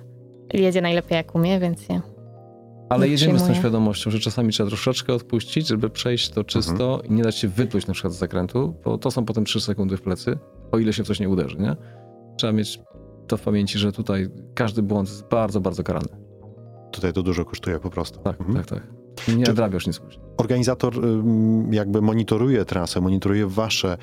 jedzie najlepiej jak umie, więc się Ale Nie jedziemy z tą przyjmuję. świadomością, że czasami trzeba troszeczkę odpuścić, żeby przejść to czysto Mhm. i nie dać się wypluć na przykład z zakrętu, bo to są potem 3 sekundy w plecy, o ile się w coś nie uderzy, nie? Trzeba mieć to w pamięci, że tutaj każdy błąd jest bardzo, bardzo karany. Tutaj to dużo kosztuje po prostu. Tak, Mhm. tak, tak. Nie Czy- nadrabiasz nic. Organizator jakby monitoruje trasę, monitoruje wasze,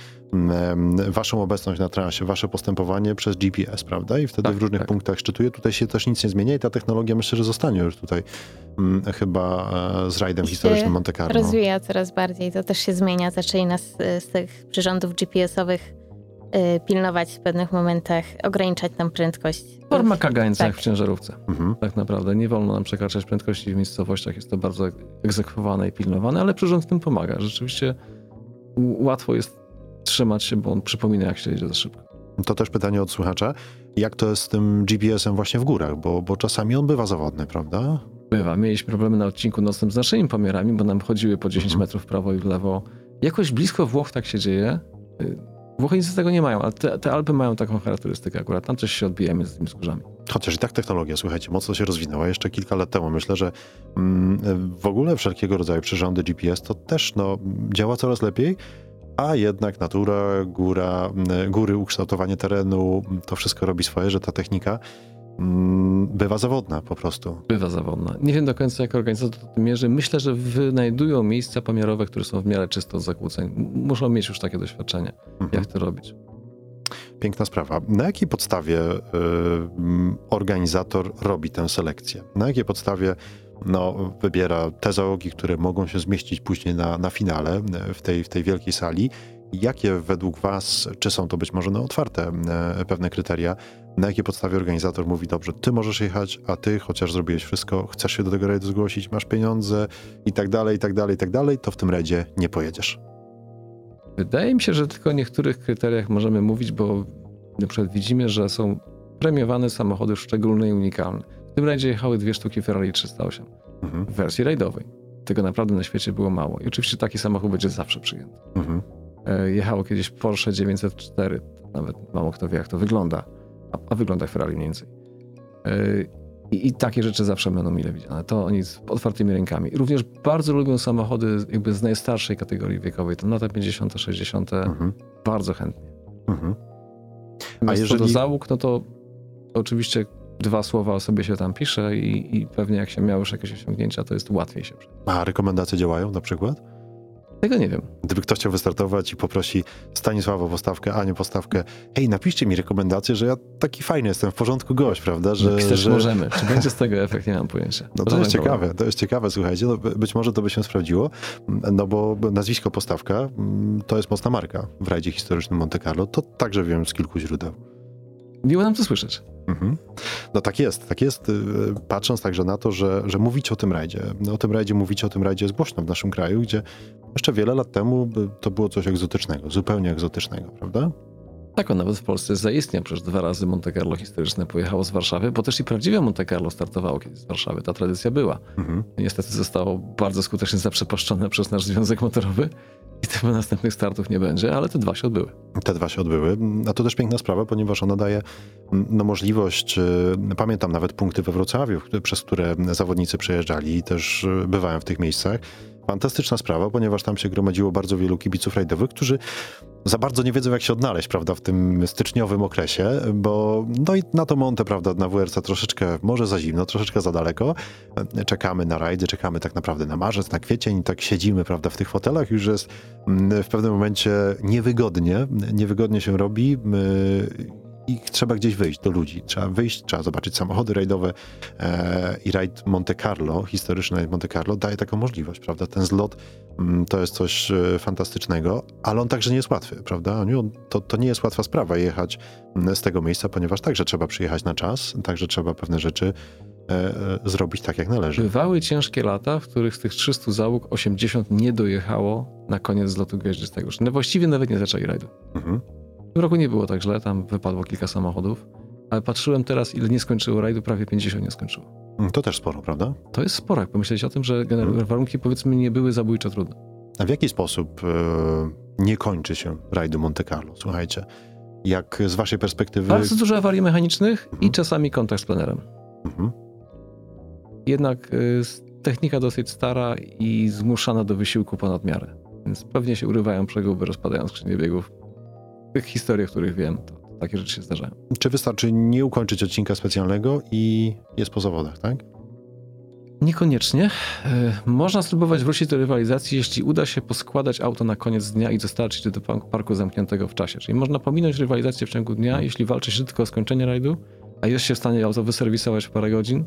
waszą obecność na trasie, wasze postępowanie przez GPS, prawda? I wtedy Tak, w różnych tak. punktach szczytuje. Tutaj się też nic nie zmienia i ta technologia myślę, że zostanie już tutaj chyba e, z rajdem I historycznym Monte Carlo. rozwija coraz bardziej. To też się zmienia. Zaczęli nas y, z tych przyrządów GPS-owych pilnować w pewnych momentach, ograniczać tam prędkość. Forma kagańca Tak. jak w ciężarówce. Mhm. Tak naprawdę. Nie wolno nam przekraczać prędkości w miejscowościach. Jest to bardzo egzekwowane i pilnowane, ale przyrząd w tym pomaga. Rzeczywiście łatwo jest trzymać się, bo on przypomina, jak się jedzie za szybko. To też pytanie od słuchacza. Jak to jest z tym GPS-em właśnie w górach? Bo, bo czasami on bywa zawodny, prawda? Bywa. Mieliśmy problemy na odcinku nocnym z naszymi pomiarami, bo nam chodziły po 10 Mhm. metrów w prawo i w lewo. Jakoś blisko Włoch tak się dzieje. Y, z tego nie mają, ale te, te Alpy mają taką charakterystykę akurat. Tam coś się odbijemy z tymi wzgórzami. Chociaż i tak technologia, słuchajcie, mocno się rozwinęła jeszcze kilka lat temu. Myślę, że mm, w ogóle wszelkiego rodzaju przyrządy GPS to też no, działa coraz lepiej, a jednak natura, góra, góry, ukształtowanie terenu, to wszystko robi swoje, że ta technika bywa zawodna po prostu. Bywa zawodna. Nie wiem do końca, jak organizator to mierzy. Myślę, że wynajdują miejsca pomiarowe, które są w miarę czysto od zakłóceń. Muszą mieć już takie doświadczenie, Mhm. jak to robić. Piękna sprawa. Na jakiej podstawie y, mm, organizator robi tę selekcję? Na jakiej podstawie no, wybiera te załogi, które mogą się zmieścić później na, na finale y, w tej, w tej wielkiej sali? Jakie według Was, czy są to być może no, otwarte y, pewne kryteria, na jakiej podstawie organizator mówi, dobrze, ty możesz jechać, a ty, chociaż zrobiłeś wszystko, chcesz się do tego rajdu zgłosić, masz pieniądze i tak dalej, i tak dalej, i tak dalej, to w tym rajdzie nie pojedziesz. Wydaje mi się, że tylko o niektórych kryteriach możemy mówić, bo na przykład widzimy, że są premiowane samochody szczególne i unikalne. W tym rajdzie jechały dwie sztuki Ferrari 308 Mhm, w wersji rajdowej. Tego naprawdę na świecie było mało. I oczywiście taki samochód będzie zawsze przyjęty. mhm. E, Jechało kiedyś Porsche 904, nawet mało kto wie jak to wygląda, a, a wygląda Ferrari mniej więcej. E, I, I takie rzeczy zawsze będą mile widziane. To oni z otwartymi rękami. Również bardzo lubią samochody jakby z najstarszej kategorii wiekowej, to lata 50., 60. Mhm, bardzo chętnie. mhm. Natomiast co do jeżeli- załóg, no to oczywiście dwa słowa o sobie się tam pisze i, i pewnie jak się miało już jakieś osiągnięcia, to jest łatwiej się przejść. A rekomendacje działają na przykład? Tego nie wiem. Gdyby ktoś chciał wystartować i poprosi Stanisława o postawkę, Anię postawkę, hej, napiszcie mi rekomendację, że ja taki fajny jestem, w porządku gość, prawda? Że, Pisać że... możemy. Czy będzie z tego efekt, nie mam pojęcia. No to jest ciekawe, to jest ciekawe, słuchajcie, no, by- być może to by się sprawdziło, no bo nazwisko Postawka mm, to jest mocna marka w rajdzie historycznym Monte Carlo, to także wiem z kilku źródeł. Miło nam to słyszeć. Mhm. No tak jest, tak jest, y, patrząc także na to, że, że mówicie o tym rajdzie. No, o tym rajdzie mówicie, o tym rajdzie jest głośno w naszym kraju, gdzie jeszcze wiele lat temu y, to było coś egzotycznego, zupełnie egzotycznego, prawda? Tak, on nawet w Polsce zaistniał. Przecież dwa razy Monte Carlo historyczne pojechało z Warszawy, bo też i prawdziwe Monte Carlo startowało kiedyś z Warszawy. Ta tradycja była. Mhm. Niestety zostało bardzo skutecznie zaprzepaszczone przez nasz związek motorowy i tego następnych startów nie będzie, ale te dwa się odbyły. Te dwa się odbyły. A to też piękna sprawa, ponieważ ona daje mm, no, możliwość, y, pamiętam nawet punkty we Wrocławiu, przez które zawodnicy przejeżdżali i też y, bywają w tych miejscach. Fantastyczna sprawa, ponieważ tam się gromadziło bardzo wielu kibiców rajdowych, którzy za bardzo nie wiedzą, jak się odnaleźć, prawda, w tym styczniowym okresie, bo no i na to Monte, prawda, na WRC troszeczkę, może za zimno, troszeczkę za daleko. Czekamy na rajdy, czekamy tak naprawdę na marzec, na kwiecień tak siedzimy, prawda, w tych fotelach, już jest mm, w pewnym momencie niewygodnie, niewygodnie się robi i trzeba gdzieś wyjść do ludzi. Trzeba wyjść, trzeba zobaczyć samochody rajdowe e, i rajd Monte Carlo, historyczny rajd Monte Carlo daje taką możliwość, prawda? Ten zlot mm, to jest coś e, fantastycznego, ale on także nie jest łatwy, prawda? To, to nie jest łatwa sprawa jechać mm, z tego miejsca, ponieważ także trzeba przyjechać na czas, także trzeba pewne rzeczy e, e, zrobić tak, jak należy. Bywały ciężkie lata, w których z tych 300 załóg 80 nie dojechało na koniec zlotu gwiaździstego. No właściwie nawet nie zaczęli rajdu. Mhm. W roku nie było tak źle, tam wypadło kilka samochodów, ale patrzyłem teraz, ile nie skończyło rajdu, prawie 50 nie skończyło. Mm, To też sporo, prawda? To jest sporo, jak pomyśleć o tym, że Mhm. warunki powiedzmy nie były zabójczo trudne. A w jaki sposób e, nie kończy się rajdu Monte Carlo? Słuchajcie, jak z waszej perspektywy... Bardzo dużo awarii mechanicznych i Mhm. czasami kontakt z plenerem. Mhm. Jednak s- technika dosyć stara i zmuszana do wysiłku ponad miarę. Więc pewnie się urywają przeguby, rozpadają skrzynie biegów. Tych historiach, o których wiem, to takie rzeczy się zdarzają. Czy wystarczy nie ukończyć odcinka specjalnego i jest po zawodach, tak? Niekoniecznie. Y, Można spróbować wrócić do rywalizacji, jeśli uda się poskładać auto na koniec dnia i dostarczyć je do parku zamkniętego w czasie. Czyli można pominąć rywalizację w ciągu dnia, jeśli walczy się tylko o skończenie rajdu, a jest się w stanie auto wyserwisować w parę godzin,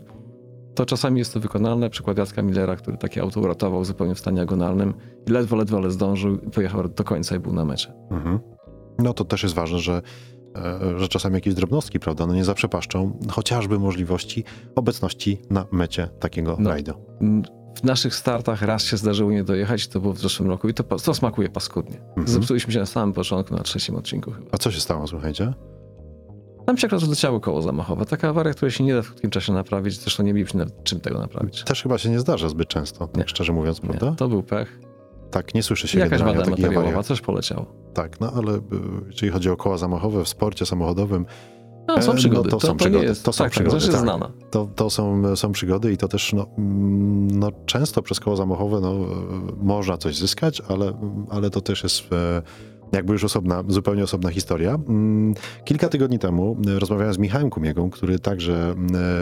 to czasami jest to wykonalne. Przykład Jacka Millera, który takie auto uratował zupełnie w stanie agonalnym i ledwo, ledwo, ale zdążył i pojechał do końca i był na mecie. Mhm. No to też jest ważne, że, e, że czasami jakieś drobnostki, prawda, no nie zawsze paszczą chociażby możliwości obecności na mecie takiego No. rajdu. Mm, W naszych startach raz się zdarzyło nie dojechać, to było w zeszłym roku i to, to smakuje paskudnie. Mhm. Zepsuliśmy się na samym początku, na trzecim odcinku chyba. A co się stało, słuchajcie? Tam się akurat rozleciało koło zamachowe. Taka awaria, której się nie da w krótkim czasie naprawić. Zresztą nie mieliśmy czym tego naprawić. Też chyba się nie zdarza zbyt często, tak Nie. szczerze mówiąc, prawda? Nie, to był pech. Tak, nie słyszy się Jakaś wada takich materiałowa, coś poleciało. Tak, no ale y, jeżeli chodzi o koła zamachowe w sporcie samochodowym, No, są no, przygody. to to, są to, przygody. jest, To są tak, przygody, tak, jest tak. znana. to, to są, są przygody i to też no, mm, no, często przez koło zamachowe no, e, można coś zyskać, ale, ale to też jest e, jakby już osobna, zupełnie osobna historia. Mm, Kilka tygodni temu e, rozmawiałem z Michałem Kumiegą, który także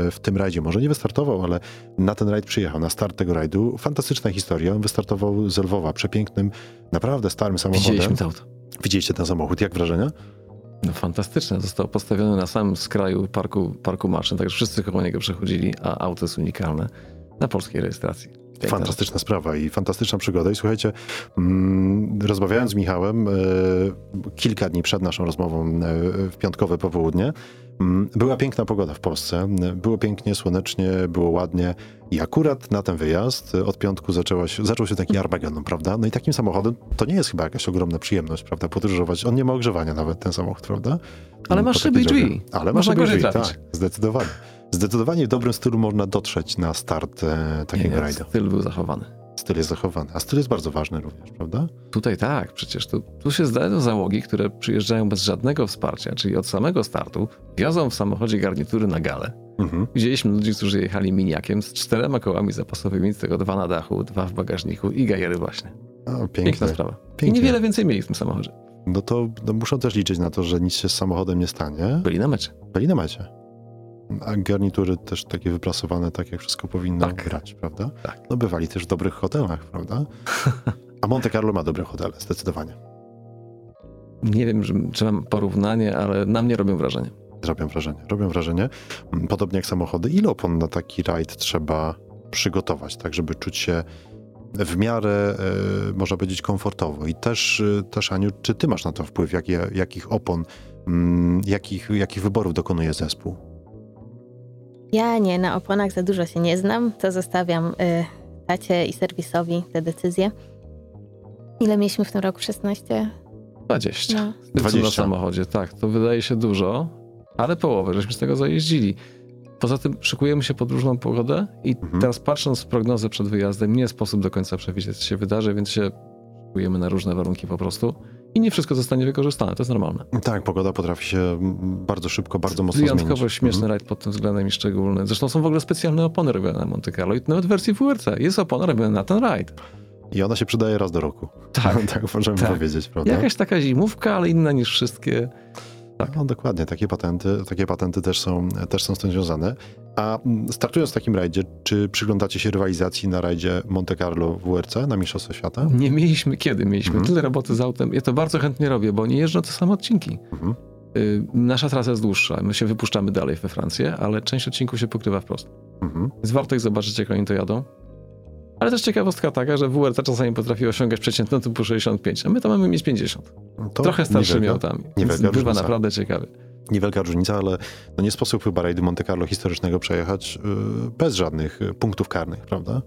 e, w tym rajdzie może nie wystartował, ale na ten rajd przyjechał, na start tego rajdu. Fantastyczna historia. On wystartował z Lwowa, przepięknym, naprawdę starym samochodem. Widzieliśmy to auto. Widzieliście ten samochód, jak wrażenia? No, fantastyczne. Został postawiony na samym skraju parku, parku maszyn, także wszyscy koło niego przechodzili, a auto jest unikalne na polskiej rejestracji. Piękne. Fantastyczna sprawa i fantastyczna przygoda. I słuchajcie, mm, rozmawiając z Michałem e, kilka dni przed naszą rozmową e, w piątkowe popołudnie, mm, była piękna pogoda w Polsce. Było pięknie, słonecznie, było ładnie. I akurat na ten wyjazd e, od piątku zaczęła się, zaczął się taki Armageddon, prawda? No i takim samochodem to nie jest chyba jakaś ogromna przyjemność, prawda? Podróżować. On nie ma ogrzewania nawet, ten samochód, prawda? Ale ma Po szyby i drzwi. Ale ma Można szyby i drzwi, tak, zdecydowanie. Zdecydowanie w dobrym stylu można dotrzeć na start e, takiego Nie, nie, styl był zachowany. Styl jest zachowany, a styl jest bardzo ważny również, prawda? Tutaj tak, przecież tu, tu się zdają załogi, które przyjeżdżają bez żadnego wsparcia, czyli od samego startu wiozą w samochodzie garnitury na galę. Mhm. Widzieliśmy ludzi, którzy jechali miniakiem z czterema kołami zapasowymi, z tego dwa na dachu, dwa w bagażniku i gajery właśnie. O, Piękna piękne. sprawa. I Pięknie. niewiele więcej mieli w tym samochodzie. No to no muszą też liczyć na to, że nic się z samochodem nie stanie. Byli na mecie. Byli na mecie. A garnitury też takie wyprasowane, tak jak wszystko powinno Tak. grać, prawda? Tak. No bywali też w dobrych hotelach, prawda? [laughs] A Monte Carlo ma dobre hotele, zdecydowanie. Nie wiem, czy, mam porównanie, ale na mnie robią wrażenie. Robią wrażenie, robią wrażenie. Mm, Podobnie jak samochody. Ile opon na taki rajd trzeba przygotować, tak żeby czuć się w miarę, e, można powiedzieć, komfortowo. I też, e, też, Aniu, czy ty masz na to wpływ, jakie, jakich opon, mm, jakich, jakich wyborów dokonuje zespół? Ja nie, na oponach za dużo się nie znam, to zostawiam y, tacie i serwisowi te decyzje. Ile mieliśmy w tym roku? 16? 20. No. Tylko 20. na samochodzie, tak. To wydaje się dużo, ale połowę, żeśmy z tego zajeździli. Poza tym szykujemy się pod różną pogodę i Mhm. teraz patrząc w prognozę przed wyjazdem, nie sposób do końca przewidzieć, co się wydarzy, więc się szykujemy na różne warunki po prostu i nie wszystko zostanie wykorzystane, to jest normalne. Tak, pogoda potrafi się bardzo szybko, bardzo mocno Wyjątkowo zmienić. śmieszny Mhm. rajd pod tym względem i szczególny. Zresztą są w ogóle specjalne opony robione na Monte Carlo i nawet w wersji WRC jest opona robiona na ten rajd. I ona się przydaje raz do roku. Tak. [laughs] tak możemy Tak. powiedzieć, prawda? Jakaś taka zimówka, ale inna niż wszystkie. Tak. No dokładnie, takie patenty, takie patenty też są, też są z tym związane. A mm, startując w takim rajdzie, czy przyglądacie się rywalizacji na rajdzie Monte Carlo WRC na Mistrzostwo Świata? Nie mieliśmy kiedy, mieliśmy Mhm. tyle roboty z autem. Ja to bardzo chętnie robię, bo nie jeżdżą te same odcinki. Mhm. Y, Nasza trasa jest dłuższa, my się wypuszczamy dalej we Francję, ale część odcinków się pokrywa wprost. Mhm. Więc warto ich zobaczyć, jak oni to jadą. Ale też ciekawostka taka, że WRC czasami potrafi osiągać przeciętną typu 65, a my to mamy mieć 50. To Trochę starszymi niewielka, autami. Niewielka bywa różnica. naprawdę ciekawy. niewielka różnica, ale no nie sposób chyba rajdu Monte Carlo historycznego przejechać y, bez żadnych y, punktów karnych, prawda?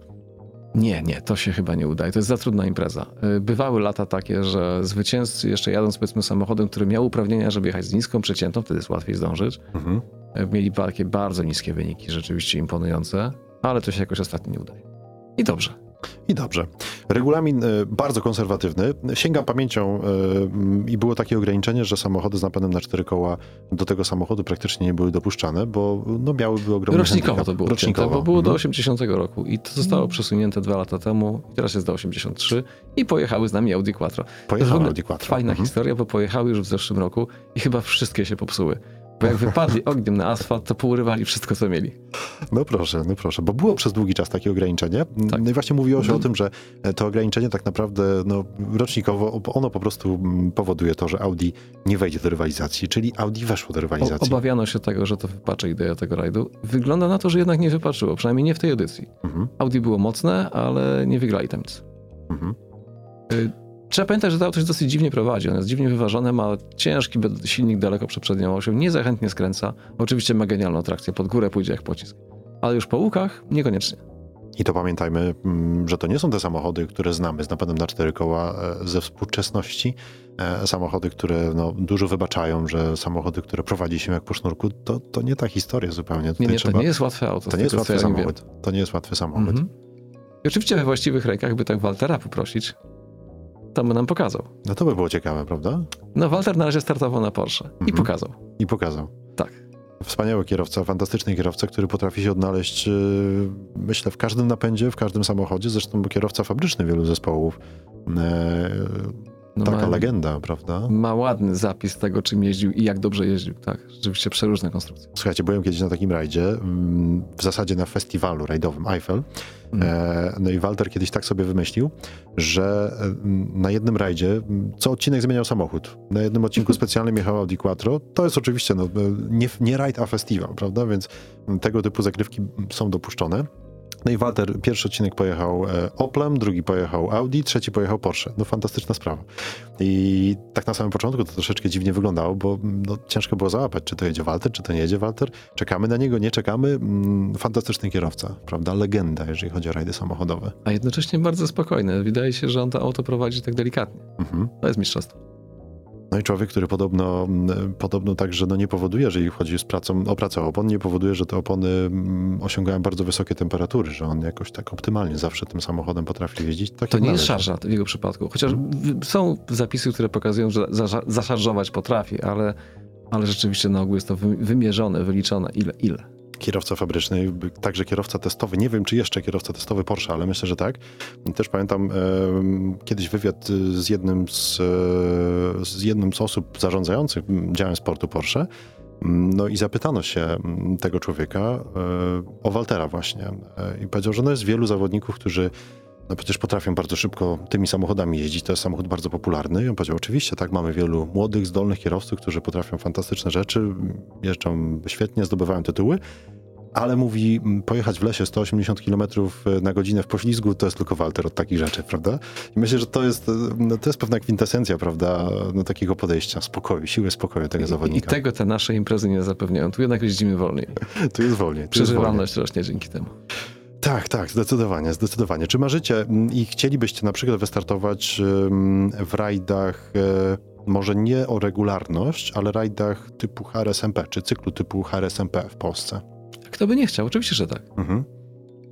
Nie, nie, to się chyba nie uda i to jest za trudna impreza. Y, Bywały lata takie, że zwycięzcy jeszcze jadąc powiedzmy samochodem, który miał uprawnienia, żeby jechać z niską przeciętą, wtedy jest łatwiej zdążyć, Mhm. y, mieli takie bardzo niskie wyniki, rzeczywiście imponujące, ale to się jakoś ostatnio nie udaje. I dobrze. I dobrze. Regulamin y, bardzo konserwatywny. Sięgam pamięcią y, i było takie ograniczenie, że samochody z napędem na cztery koła do tego samochodu praktycznie nie były dopuszczane, bo no, miałyby ogromny Rocznikowo handicap. to było Rocznikowo. Rocznikowo. bo było do Mhm. 80 roku i to zostało przesunięte dwa lata temu teraz jest do 83 i pojechały z nami Audi Quattro. To jest w Pojechał ogóle Audi Quattro. Fajna Mhm. historia, bo pojechały już w zeszłym roku i chyba wszystkie się popsuły. Bo jak wypadli ogniem na asfalt, to pourywali wszystko, co mieli. No proszę, no proszę, bo było przez długi czas takie ograniczenie. Tak. No i właśnie mówiło się o tym, że to ograniczenie tak naprawdę no, rocznikowo, ono po prostu powoduje to, że Audi nie wejdzie do rywalizacji, czyli Audi weszło do O, rywalizacji. obawiano się tego, że to wypaczy ideę tego rajdu. Wygląda na to, że jednak nie wypaczyło, przynajmniej nie w tej edycji. Mhm, Audi było mocne, ale nie wygrali tam nic. mhm. Trzeba pamiętać, że to auto się dosyć dziwnie prowadzi. Ono jest dziwnie wyważone, ma ciężki silnik daleko przed przednią osią, nie za chętnie skręca. Oczywiście ma genialną trakcję, pod górę pójdzie jak pocisk. Ale już po łukach niekoniecznie. I to pamiętajmy, mm, że to nie są te samochody, które znamy z napędem na cztery koła e, ze współczesności. E, Samochody, które no, dużo wybaczają, że samochody, które prowadzi się jak po sznurku, to, to nie ta historia zupełnie. Nie, Tutaj nie, trzeba, to nie jest łatwe auto. to nie jest łatwy samochód. To nie jest łatwy samochód. Mhm. I oczywiście we właściwych rękach, by tak Waltera poprosić, tam by nam pokazał. No to by było ciekawe, prawda? No Walter na razie startował na Porsche i Mhm. pokazał. I pokazał. Tak. Wspaniały kierowca, fantastyczny kierowca, który potrafi się odnaleźć, yy, myślę, w każdym napędzie, w każdym samochodzie. Zresztą kierowca fabryczny wielu zespołów. Yy, No taka ma, legenda, prawda? ma ładny zapis tego, czym jeździł i jak dobrze jeździł. Tak, rzeczywiście przeróżne konstrukcje. Słuchajcie, byłem kiedyś na takim rajdzie, mm, w zasadzie na festiwalu rajdowym Eiffel. E, No i Walter kiedyś tak sobie wymyślił, że e, na jednym rajdzie co odcinek zmieniał samochód. Na jednym odcinku specjalnym jechał Audi Quattro. To jest oczywiście no, e, nie, nie rajd, a festiwal, prawda? Więc tego typu zagrywki są dopuszczone. No i Walter pierwszy odcinek pojechał e, Oplem, drugi pojechał Audi, trzeci pojechał Porsche. No fantastyczna sprawa. I tak na samym początku to troszeczkę dziwnie wyglądało, bo m, no, ciężko było załapać, czy to jedzie Walter, czy to nie jedzie Walter. Czekamy na niego, nie czekamy. Mm, Fantastyczny kierowca, prawda? Legenda, jeżeli chodzi o rajdy samochodowe. A jednocześnie bardzo spokojny. Wydaje się, że on to auto prowadzi tak delikatnie. Mhm. To jest mistrzostwo. No i człowiek, który podobno, mm, podobno także no nie powoduje, jeżeli chodzi z pracą, o pracę opon, nie powoduje, że te opony mm, osiągają bardzo wysokie temperatury, że on jakoś tak optymalnie zawsze tym samochodem potrafi jeździć. Tak To nie jest szarża w jego przypadku. Chociaż w- są zapisy, które pokazują, że za- zaszarżować potrafi, ale, ale rzeczywiście na ogół jest to wy- wymierzone, wyliczone. Ile, ile. Kierowca fabryczny, także kierowca testowy, nie wiem czy jeszcze kierowca testowy Porsche, ale myślę, że tak. Też pamiętam em, kiedyś wywiad z jednym z, e, z jednym z osób zarządzających działem sportu Porsche. Mm, No i zapytano się mm, tego człowieka e, o Waltera właśnie E, i powiedział, że no jest wielu zawodników, którzy no przecież potrafią bardzo szybko tymi samochodami jeździć. To jest samochód bardzo popularny. I on powiedział, oczywiście, tak, mamy wielu młodych, zdolnych kierowców, którzy potrafią fantastyczne rzeczy, jeżdżą świetnie, zdobywają tytuły, ale mówi, pojechać w lesie 180 km na godzinę w poślizgu, to jest tylko Walter od takich rzeczy, prawda? I myślę, że to jest, e, no, to jest pewna kwintesencja, prawda, no, takiego podejścia, spokoju, siły spokoju tego I, I zawodnika. tego te nasze imprezy nie zapewniają. Tu jednak jeździmy wolniej. [laughs] Tu jest wolniej. Tu jest wolniej. Przeżywalność rośnie dzięki temu. Tak, tak, zdecydowanie, zdecydowanie. Czy marzycie i chcielibyście na przykład wystartować w rajdach, e, może nie o regularność, ale rajdach typu HRSMP, czy cyklu typu HRSMP w Polsce? Kto by nie chciał? Oczywiście, że tak. Mhm.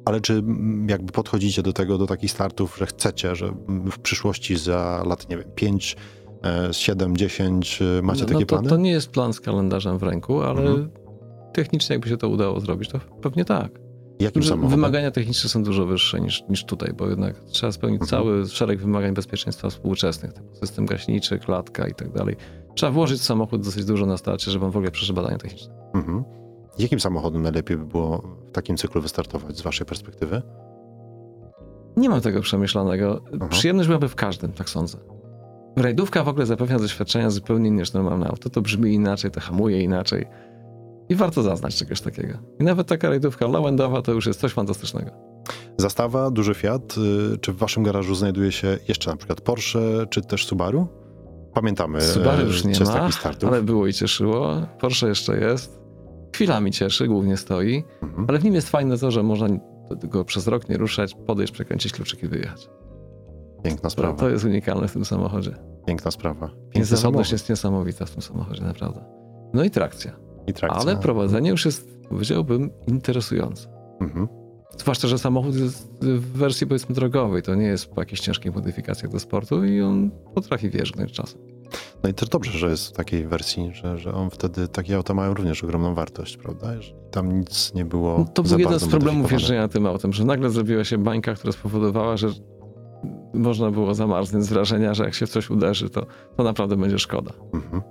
Ale czy jakby podchodzicie do tego, do takich startów, że chcecie, że w przyszłości za lat, nie wiem, 5, 7, 10 e, macie no, takie no to, plany? to nie jest plan z kalendarzem w ręku, ale Mhm. technicznie jakby się to udało zrobić, to pewnie tak. Jakim samochodem? Wymagania techniczne są dużo wyższe niż, niż tutaj, bo jednak trzeba spełnić Mhm. cały szereg wymagań bezpieczeństwa współczesnych, typu system gaśniczy, klatka i tak dalej. Trzeba włożyć w samochód dosyć dużo na starcie, żeby on w ogóle przeszedł badania techniczne. Mhm. Jakim samochodem najlepiej by było w takim cyklu wystartować z waszej perspektywy? Nie mam tego przemyślanego. Przyjemność byłaby w każdym, tak sądzę. Rajdówka w ogóle zapewnia doświadczenia zupełnie inne niż normalne auto. To brzmi inaczej, to hamuje inaczej. I warto zaznać czegoś takiego. I nawet taka rajdówka low-endowa to już jest coś fantastycznego. Zastawa, duży Fiat. y, Czy w waszym garażu znajduje się jeszcze na przykład Porsche, czy też Subaru? Pamiętamy Subaru e, już nie ma, ale było i cieszyło. Porsche jeszcze jest. Chwilami cieszy, głównie stoi. Mhm. Ale w nim jest fajne to, że można go przez rok nie ruszać, podejść, przekręcić kluczyk i wyjechać. Piękna To, sprawa, to jest unikalne w tym samochodzie. piękna sprawa. Piękny Niezawodność samochód jest niesamowita w tym samochodzie, naprawdę. No i trakcja. I trakcja. Ale prowadzenie już jest, powiedziałbym, interesujące. Mhm. Zwłaszcza, że samochód jest w wersji powiedzmy drogowej, to nie jest po jakichś ciężkich modyfikacjach do sportu i on potrafi wierzgnąć czasem. No i też dobrze, że jest w takiej wersji, że, że on wtedy, takie auta mają również ogromną wartość, prawda? Jeżeli tam nic nie było No, to był jeden z problemów jeżdżenia tym autem, że nagle zrobiła się bańka, która spowodowała, że można było zamarznąć z wrażenia, że jak się w coś uderzy, to, to naprawdę będzie szkoda. Mhm.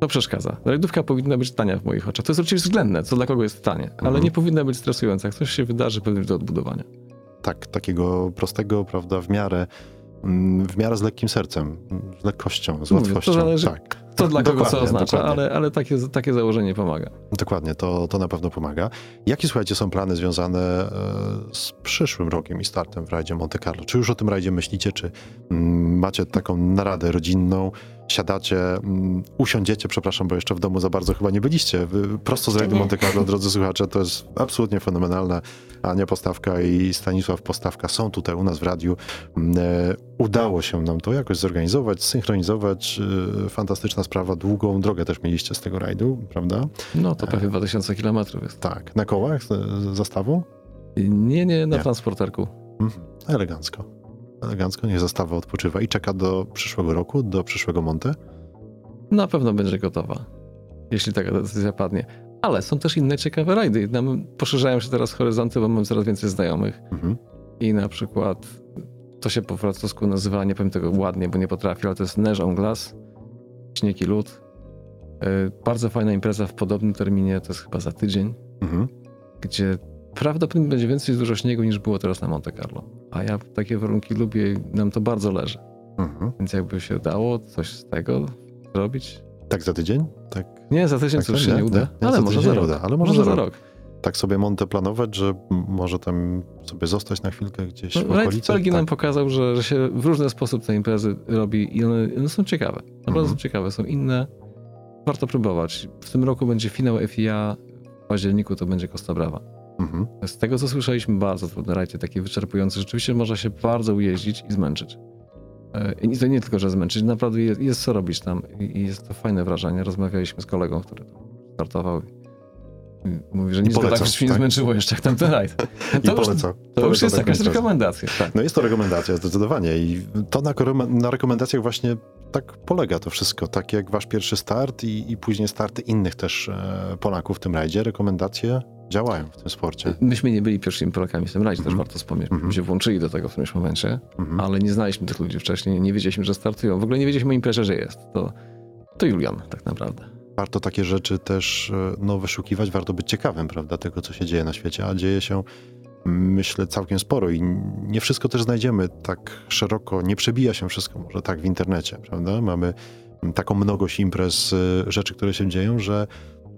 To przeszkadza. Rajdówka powinna być tania w moich oczach. To jest oczywiście względne, co dla kogo jest tanie, ale Mhm. nie powinna być stresująca. Jak coś się wydarzy, powinno być do odbudowania. Tak, takiego prostego, prawda, w miarę, mm, w miarę z lekkim sercem, z lekkością, z Mówię, łatwością. to zależy, tak. To dla kogo co oznacza, dokładnie. ale, ale takie, takie założenie pomaga. Dokładnie, to, to na pewno pomaga. Jakie, słuchajcie, są plany związane e, z przyszłym rokiem i startem w rajdzie Monte Carlo? Czy już o tym rajdzie myślicie, czy mm, macie taką naradę rodzinną, siadacie, mm, usiądziecie, przepraszam, bo jeszcze w domu za bardzo chyba nie byliście, Wy, prosto z rajdu. Monte Carlo, drodzy słuchacze, to jest absolutnie fenomenalne. Ania Postawka i Stanisław Postawka są tutaj u nas w radiu. Mm, e, Udało się nam to jakoś zorganizować, synchronizować. e, Fantastyczna sprawa, długą drogę też mieliście z tego rajdu, prawda? No to prawie 2000 kilometrów jest. Tak, na kołach z, z zastawą? Nie, nie, na Nie. transporterku. Mhm. Elegancko. Elegancko, niech zastawa odpoczywa i czeka do przyszłego roku, do przyszłego Monte. Na pewno będzie gotowa, jeśli taka decyzja padnie. Ale są też inne ciekawe rajdy. Poszerzają się teraz horyzonty, bo mam coraz więcej znajomych. Mhm. I na przykład to się po francusku nazywa, nie powiem tego ładnie, bo nie potrafię, ale to jest Neige en Glace, śnieg i lód. Yy, bardzo fajna impreza w podobnym terminie, to jest chyba za tydzień, Mhm. gdzie prawdopodobnie będzie więcej dużo śniegu niż było teraz na Monte Carlo. A ja takie warunki lubię i nam to bardzo leży. Mhm. Więc jakby się dało coś z tego zrobić. Tak za tydzień? Tak, Nie, za tydzień Tak, to już się nie nie, uda, nie, ale może za rok. uda, ale może za za rok. tak sobie Monte planować, że może tam sobie zostać na chwilkę gdzieś No, w okolicy. Belgii nam Tak. pokazał, że, że się w różny sposób te imprezy robi i one, one są ciekawe. Naprawdę Mhm. są ciekawe, są inne. Warto próbować. W tym roku będzie finał FIA, w październiku to będzie Costa Brava. Mhm. Z tego, co słyszeliśmy, bardzo trudny rajd, taki wyczerpujący. Rzeczywiście można się bardzo ujeździć i zmęczyć. E, I to nie tylko, że zmęczyć, naprawdę jest, jest co robić tam i jest to fajne wrażenie. Rozmawialiśmy z kolegą, który tam startował i mówi, że nic go tak już nie tak? zmęczyło jeszcze jak tamten rajd. [laughs] To już, poleca. to już jest jakaś rekomendacja. Tak. No jest to rekomendacja, zdecydowanie. I to na, na rekomendacjach właśnie tak polega to wszystko. Tak jak wasz pierwszy start i, i później starty innych też e, Polaków w tym rajdzie, rekomendacje działają w tym sporcie. Myśmy nie byli pierwszymi Polakami w tym rajdzie, też Mhm. warto wspomnieć. Mhm. Myśmy się włączyli do tego w którymś momencie, Mhm. ale nie znaliśmy tych ludzi wcześniej, nie wiedzieliśmy, że startują. W ogóle nie wiedzieliśmy o imprezie, że jest. To, to Julian tak naprawdę. Warto takie rzeczy też e, no, wyszukiwać, warto być ciekawym, prawda, tego, co się dzieje na świecie, a dzieje się, myślę, całkiem sporo i nie wszystko też znajdziemy tak szeroko, nie przebija się wszystko może tak w internecie, prawda? Mamy taką mnogość imprez, e, rzeczy, które się dzieją, że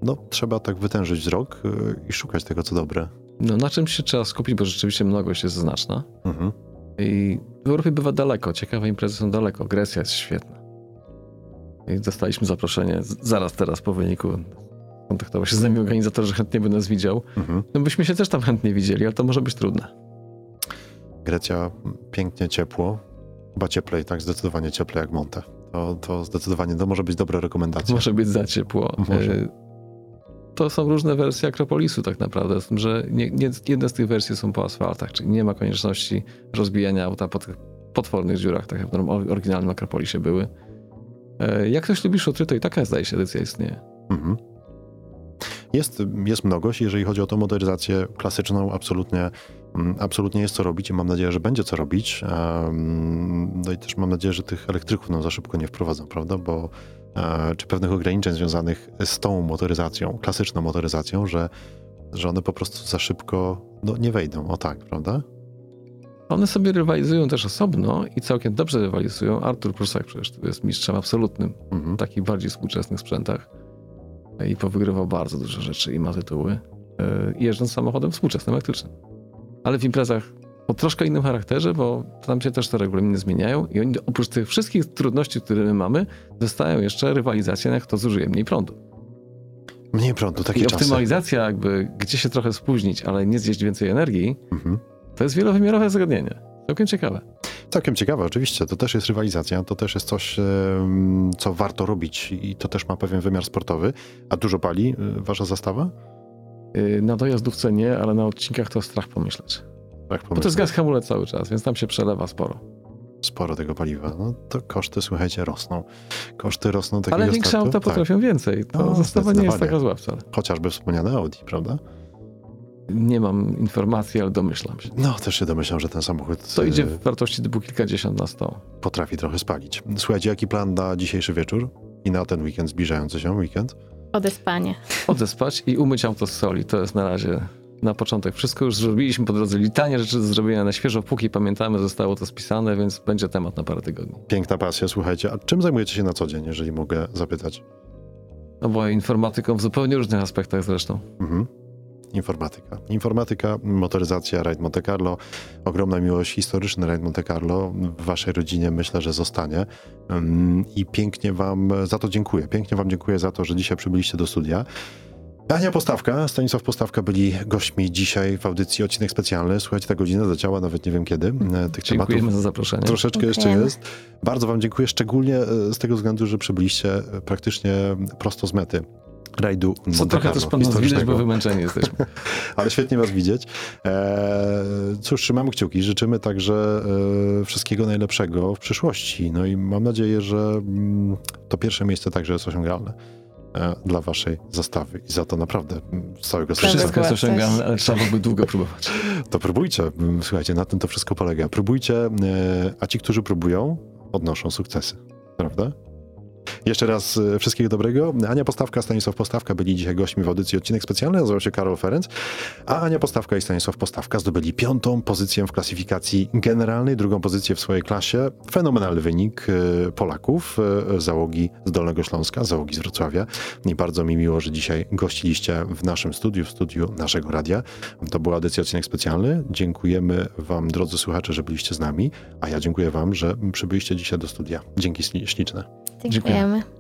no, trzeba tak wytężyć wzrok e, i szukać tego, co dobre. No na czym się trzeba skupić, bo rzeczywiście mnogość jest znaczna. Mhm. I w Europie bywa daleko, ciekawe imprezy są daleko. Grecja jest świetna. I dostaliśmy zaproszenie zaraz teraz po wyniku. Kontaktował się z nami organizator, że chętnie by nas widział. Mhm. No byśmy się też tam chętnie widzieli, ale to może być trudne. Grecja pięknie ciepło, chyba cieplej, tak, zdecydowanie cieplej jak Monte. To, to zdecydowanie to może być dobra rekomendacja. Może być za ciepło. Może. To są różne wersje Akropolisu tak naprawdę, z tym, że nie, nie, jedne z tych wersji są po asfaltach, czyli nie ma konieczności rozbijania auta po tych potwornych dziurach, tak jak w oryginalnym Akropolisie były. Y, Jak ktoś lubi szutry, to i taka zdaje się edycja istnieje. Mhm. Jest, jest mnogość, jeżeli chodzi o tą motoryzację klasyczną, absolutnie, mm, absolutnie jest co robić i mam nadzieję, że będzie co robić. No i też mam nadzieję, że tych elektryków nam za szybko nie wprowadzą, prawda? Bo e, czy pewnych ograniczeń związanych z tą motoryzacją, klasyczną motoryzacją, że, że one po prostu za szybko no, nie wejdą. O tak, prawda? One sobie rywalizują też osobno i całkiem dobrze rywalizują. Artur Prusak przecież tu jest mistrzem absolutnym Mhm. w takich bardziej współczesnych sprzętach i powygrywał bardzo dużo rzeczy i ma tytuły, yy, jeżdżąc samochodem współczesnym, elektrycznym. Ale w imprezach o troszkę innym charakterze, bo tam się też te regulaminy zmieniają i oni oprócz tych wszystkich trudności, które my mamy, dostają jeszcze rywalizację, na kto zużyje mniej prądu. Mniej prądu, takie I czasy. optymalizacja jakby, gdzie się trochę spóźnić, ale nie zjeść więcej energii, Mhm. to jest wielowymiarowe zagadnienie. Całkiem ciekawe. Całkiem ciekawe, oczywiście. To też jest rywalizacja, to też jest coś, co warto robić i to też ma pewien wymiar sportowy. A dużo pali y, wasza zastawa? Yy, Na dojazdówce nie, ale na odcinkach to strach pomyśleć. Tak, Bo to jest gaz hamulec cały czas, więc tam się przelewa sporo. Sporo tego paliwa. No to koszty, słuchajcie, rosną. Koszty rosną takiego Ale większe startu. auta Tak. potrafią więcej. To No, zastawa nie jest taka zła wcale. Chociażby wspomniane Audi, prawda? Nie mam informacji, ale domyślam się. No, też się domyślam, że ten samochód To idzie w wartości typu kilkadziesiąt na sto. potrafi trochę spalić. Słuchajcie, jaki plan na dzisiejszy wieczór i na ten weekend, zbliżający się weekend? Odespanie. Odespać i umyć auto z soli. To jest na razie na początek. Wszystko już zrobiliśmy po drodze. Litanie rzeczy do zrobienia na świeżo, póki pamiętamy, zostało to spisane, więc będzie temat na parę tygodni. Piękna pasja, słuchajcie. A czym zajmujecie się na co dzień, jeżeli mogę zapytać? No bo informatyką w zupełnie różnych aspektach zresztą. Mhm. Informatyka. Informatyka, motoryzacja, rajd Monte Carlo, ogromna miłość, historyczny rajd Monte Carlo w waszej rodzinie myślę, że zostanie. Ym, I pięknie wam za to dziękuję. Pięknie wam dziękuję za to, że dzisiaj przybyliście do studia. Ania Postawka, Stanisław Postawka byli gośćmi dzisiaj w audycji Odcinek Specjalny. Słuchajcie, ta godzina zadziała, nawet nie wiem kiedy. E, Tych Dziękujemy tematów za zaproszenie. troszeczkę jeszcze Dziękujemy. jest. Bardzo wam dziękuję, szczególnie e, z tego względu, że przybyliście e, praktycznie prosto z mety. rajdu Co trochę też pan nas widać, bo wymęczeni jesteśmy. [laughs] Ale świetnie was widzieć. E, cóż, trzymamy kciuki. Życzymy także e, wszystkiego najlepszego w przyszłości. No i mam nadzieję, że mm, to pierwsze miejsce także jest osiągalne dla waszej zastawy. I za to naprawdę mm, z całego serca. Wszystko trzeba by długo próbować. To próbujcie. Mm, Słuchajcie, na tym to wszystko polega. Próbujcie, e, a ci, którzy próbują, odnoszą sukcesy. Prawda? Jeszcze raz e, wszystkiego dobrego. Ania Postawka, Stanisław Postawka byli dzisiaj gośćmi w audycji Odcinek Specjalny. Nazywał się Karol Ferenc. A Ania Postawka i Stanisław Postawka zdobyli piątą pozycję w klasyfikacji generalnej, drugą pozycję w swojej klasie. Fenomenalny wynik e, Polaków, e, załogi z Dolnego Śląska, załogi z Wrocławia. I bardzo mi miło, że dzisiaj gościliście w naszym studiu, w studiu naszego radia. To była audycja Odcinek Specjalny. Dziękujemy wam, drodzy słuchacze, że byliście z nami, a ja dziękuję wam, że przybyliście dzisiaj do studia. Dzięki śli- śliczne. Dziękujemy.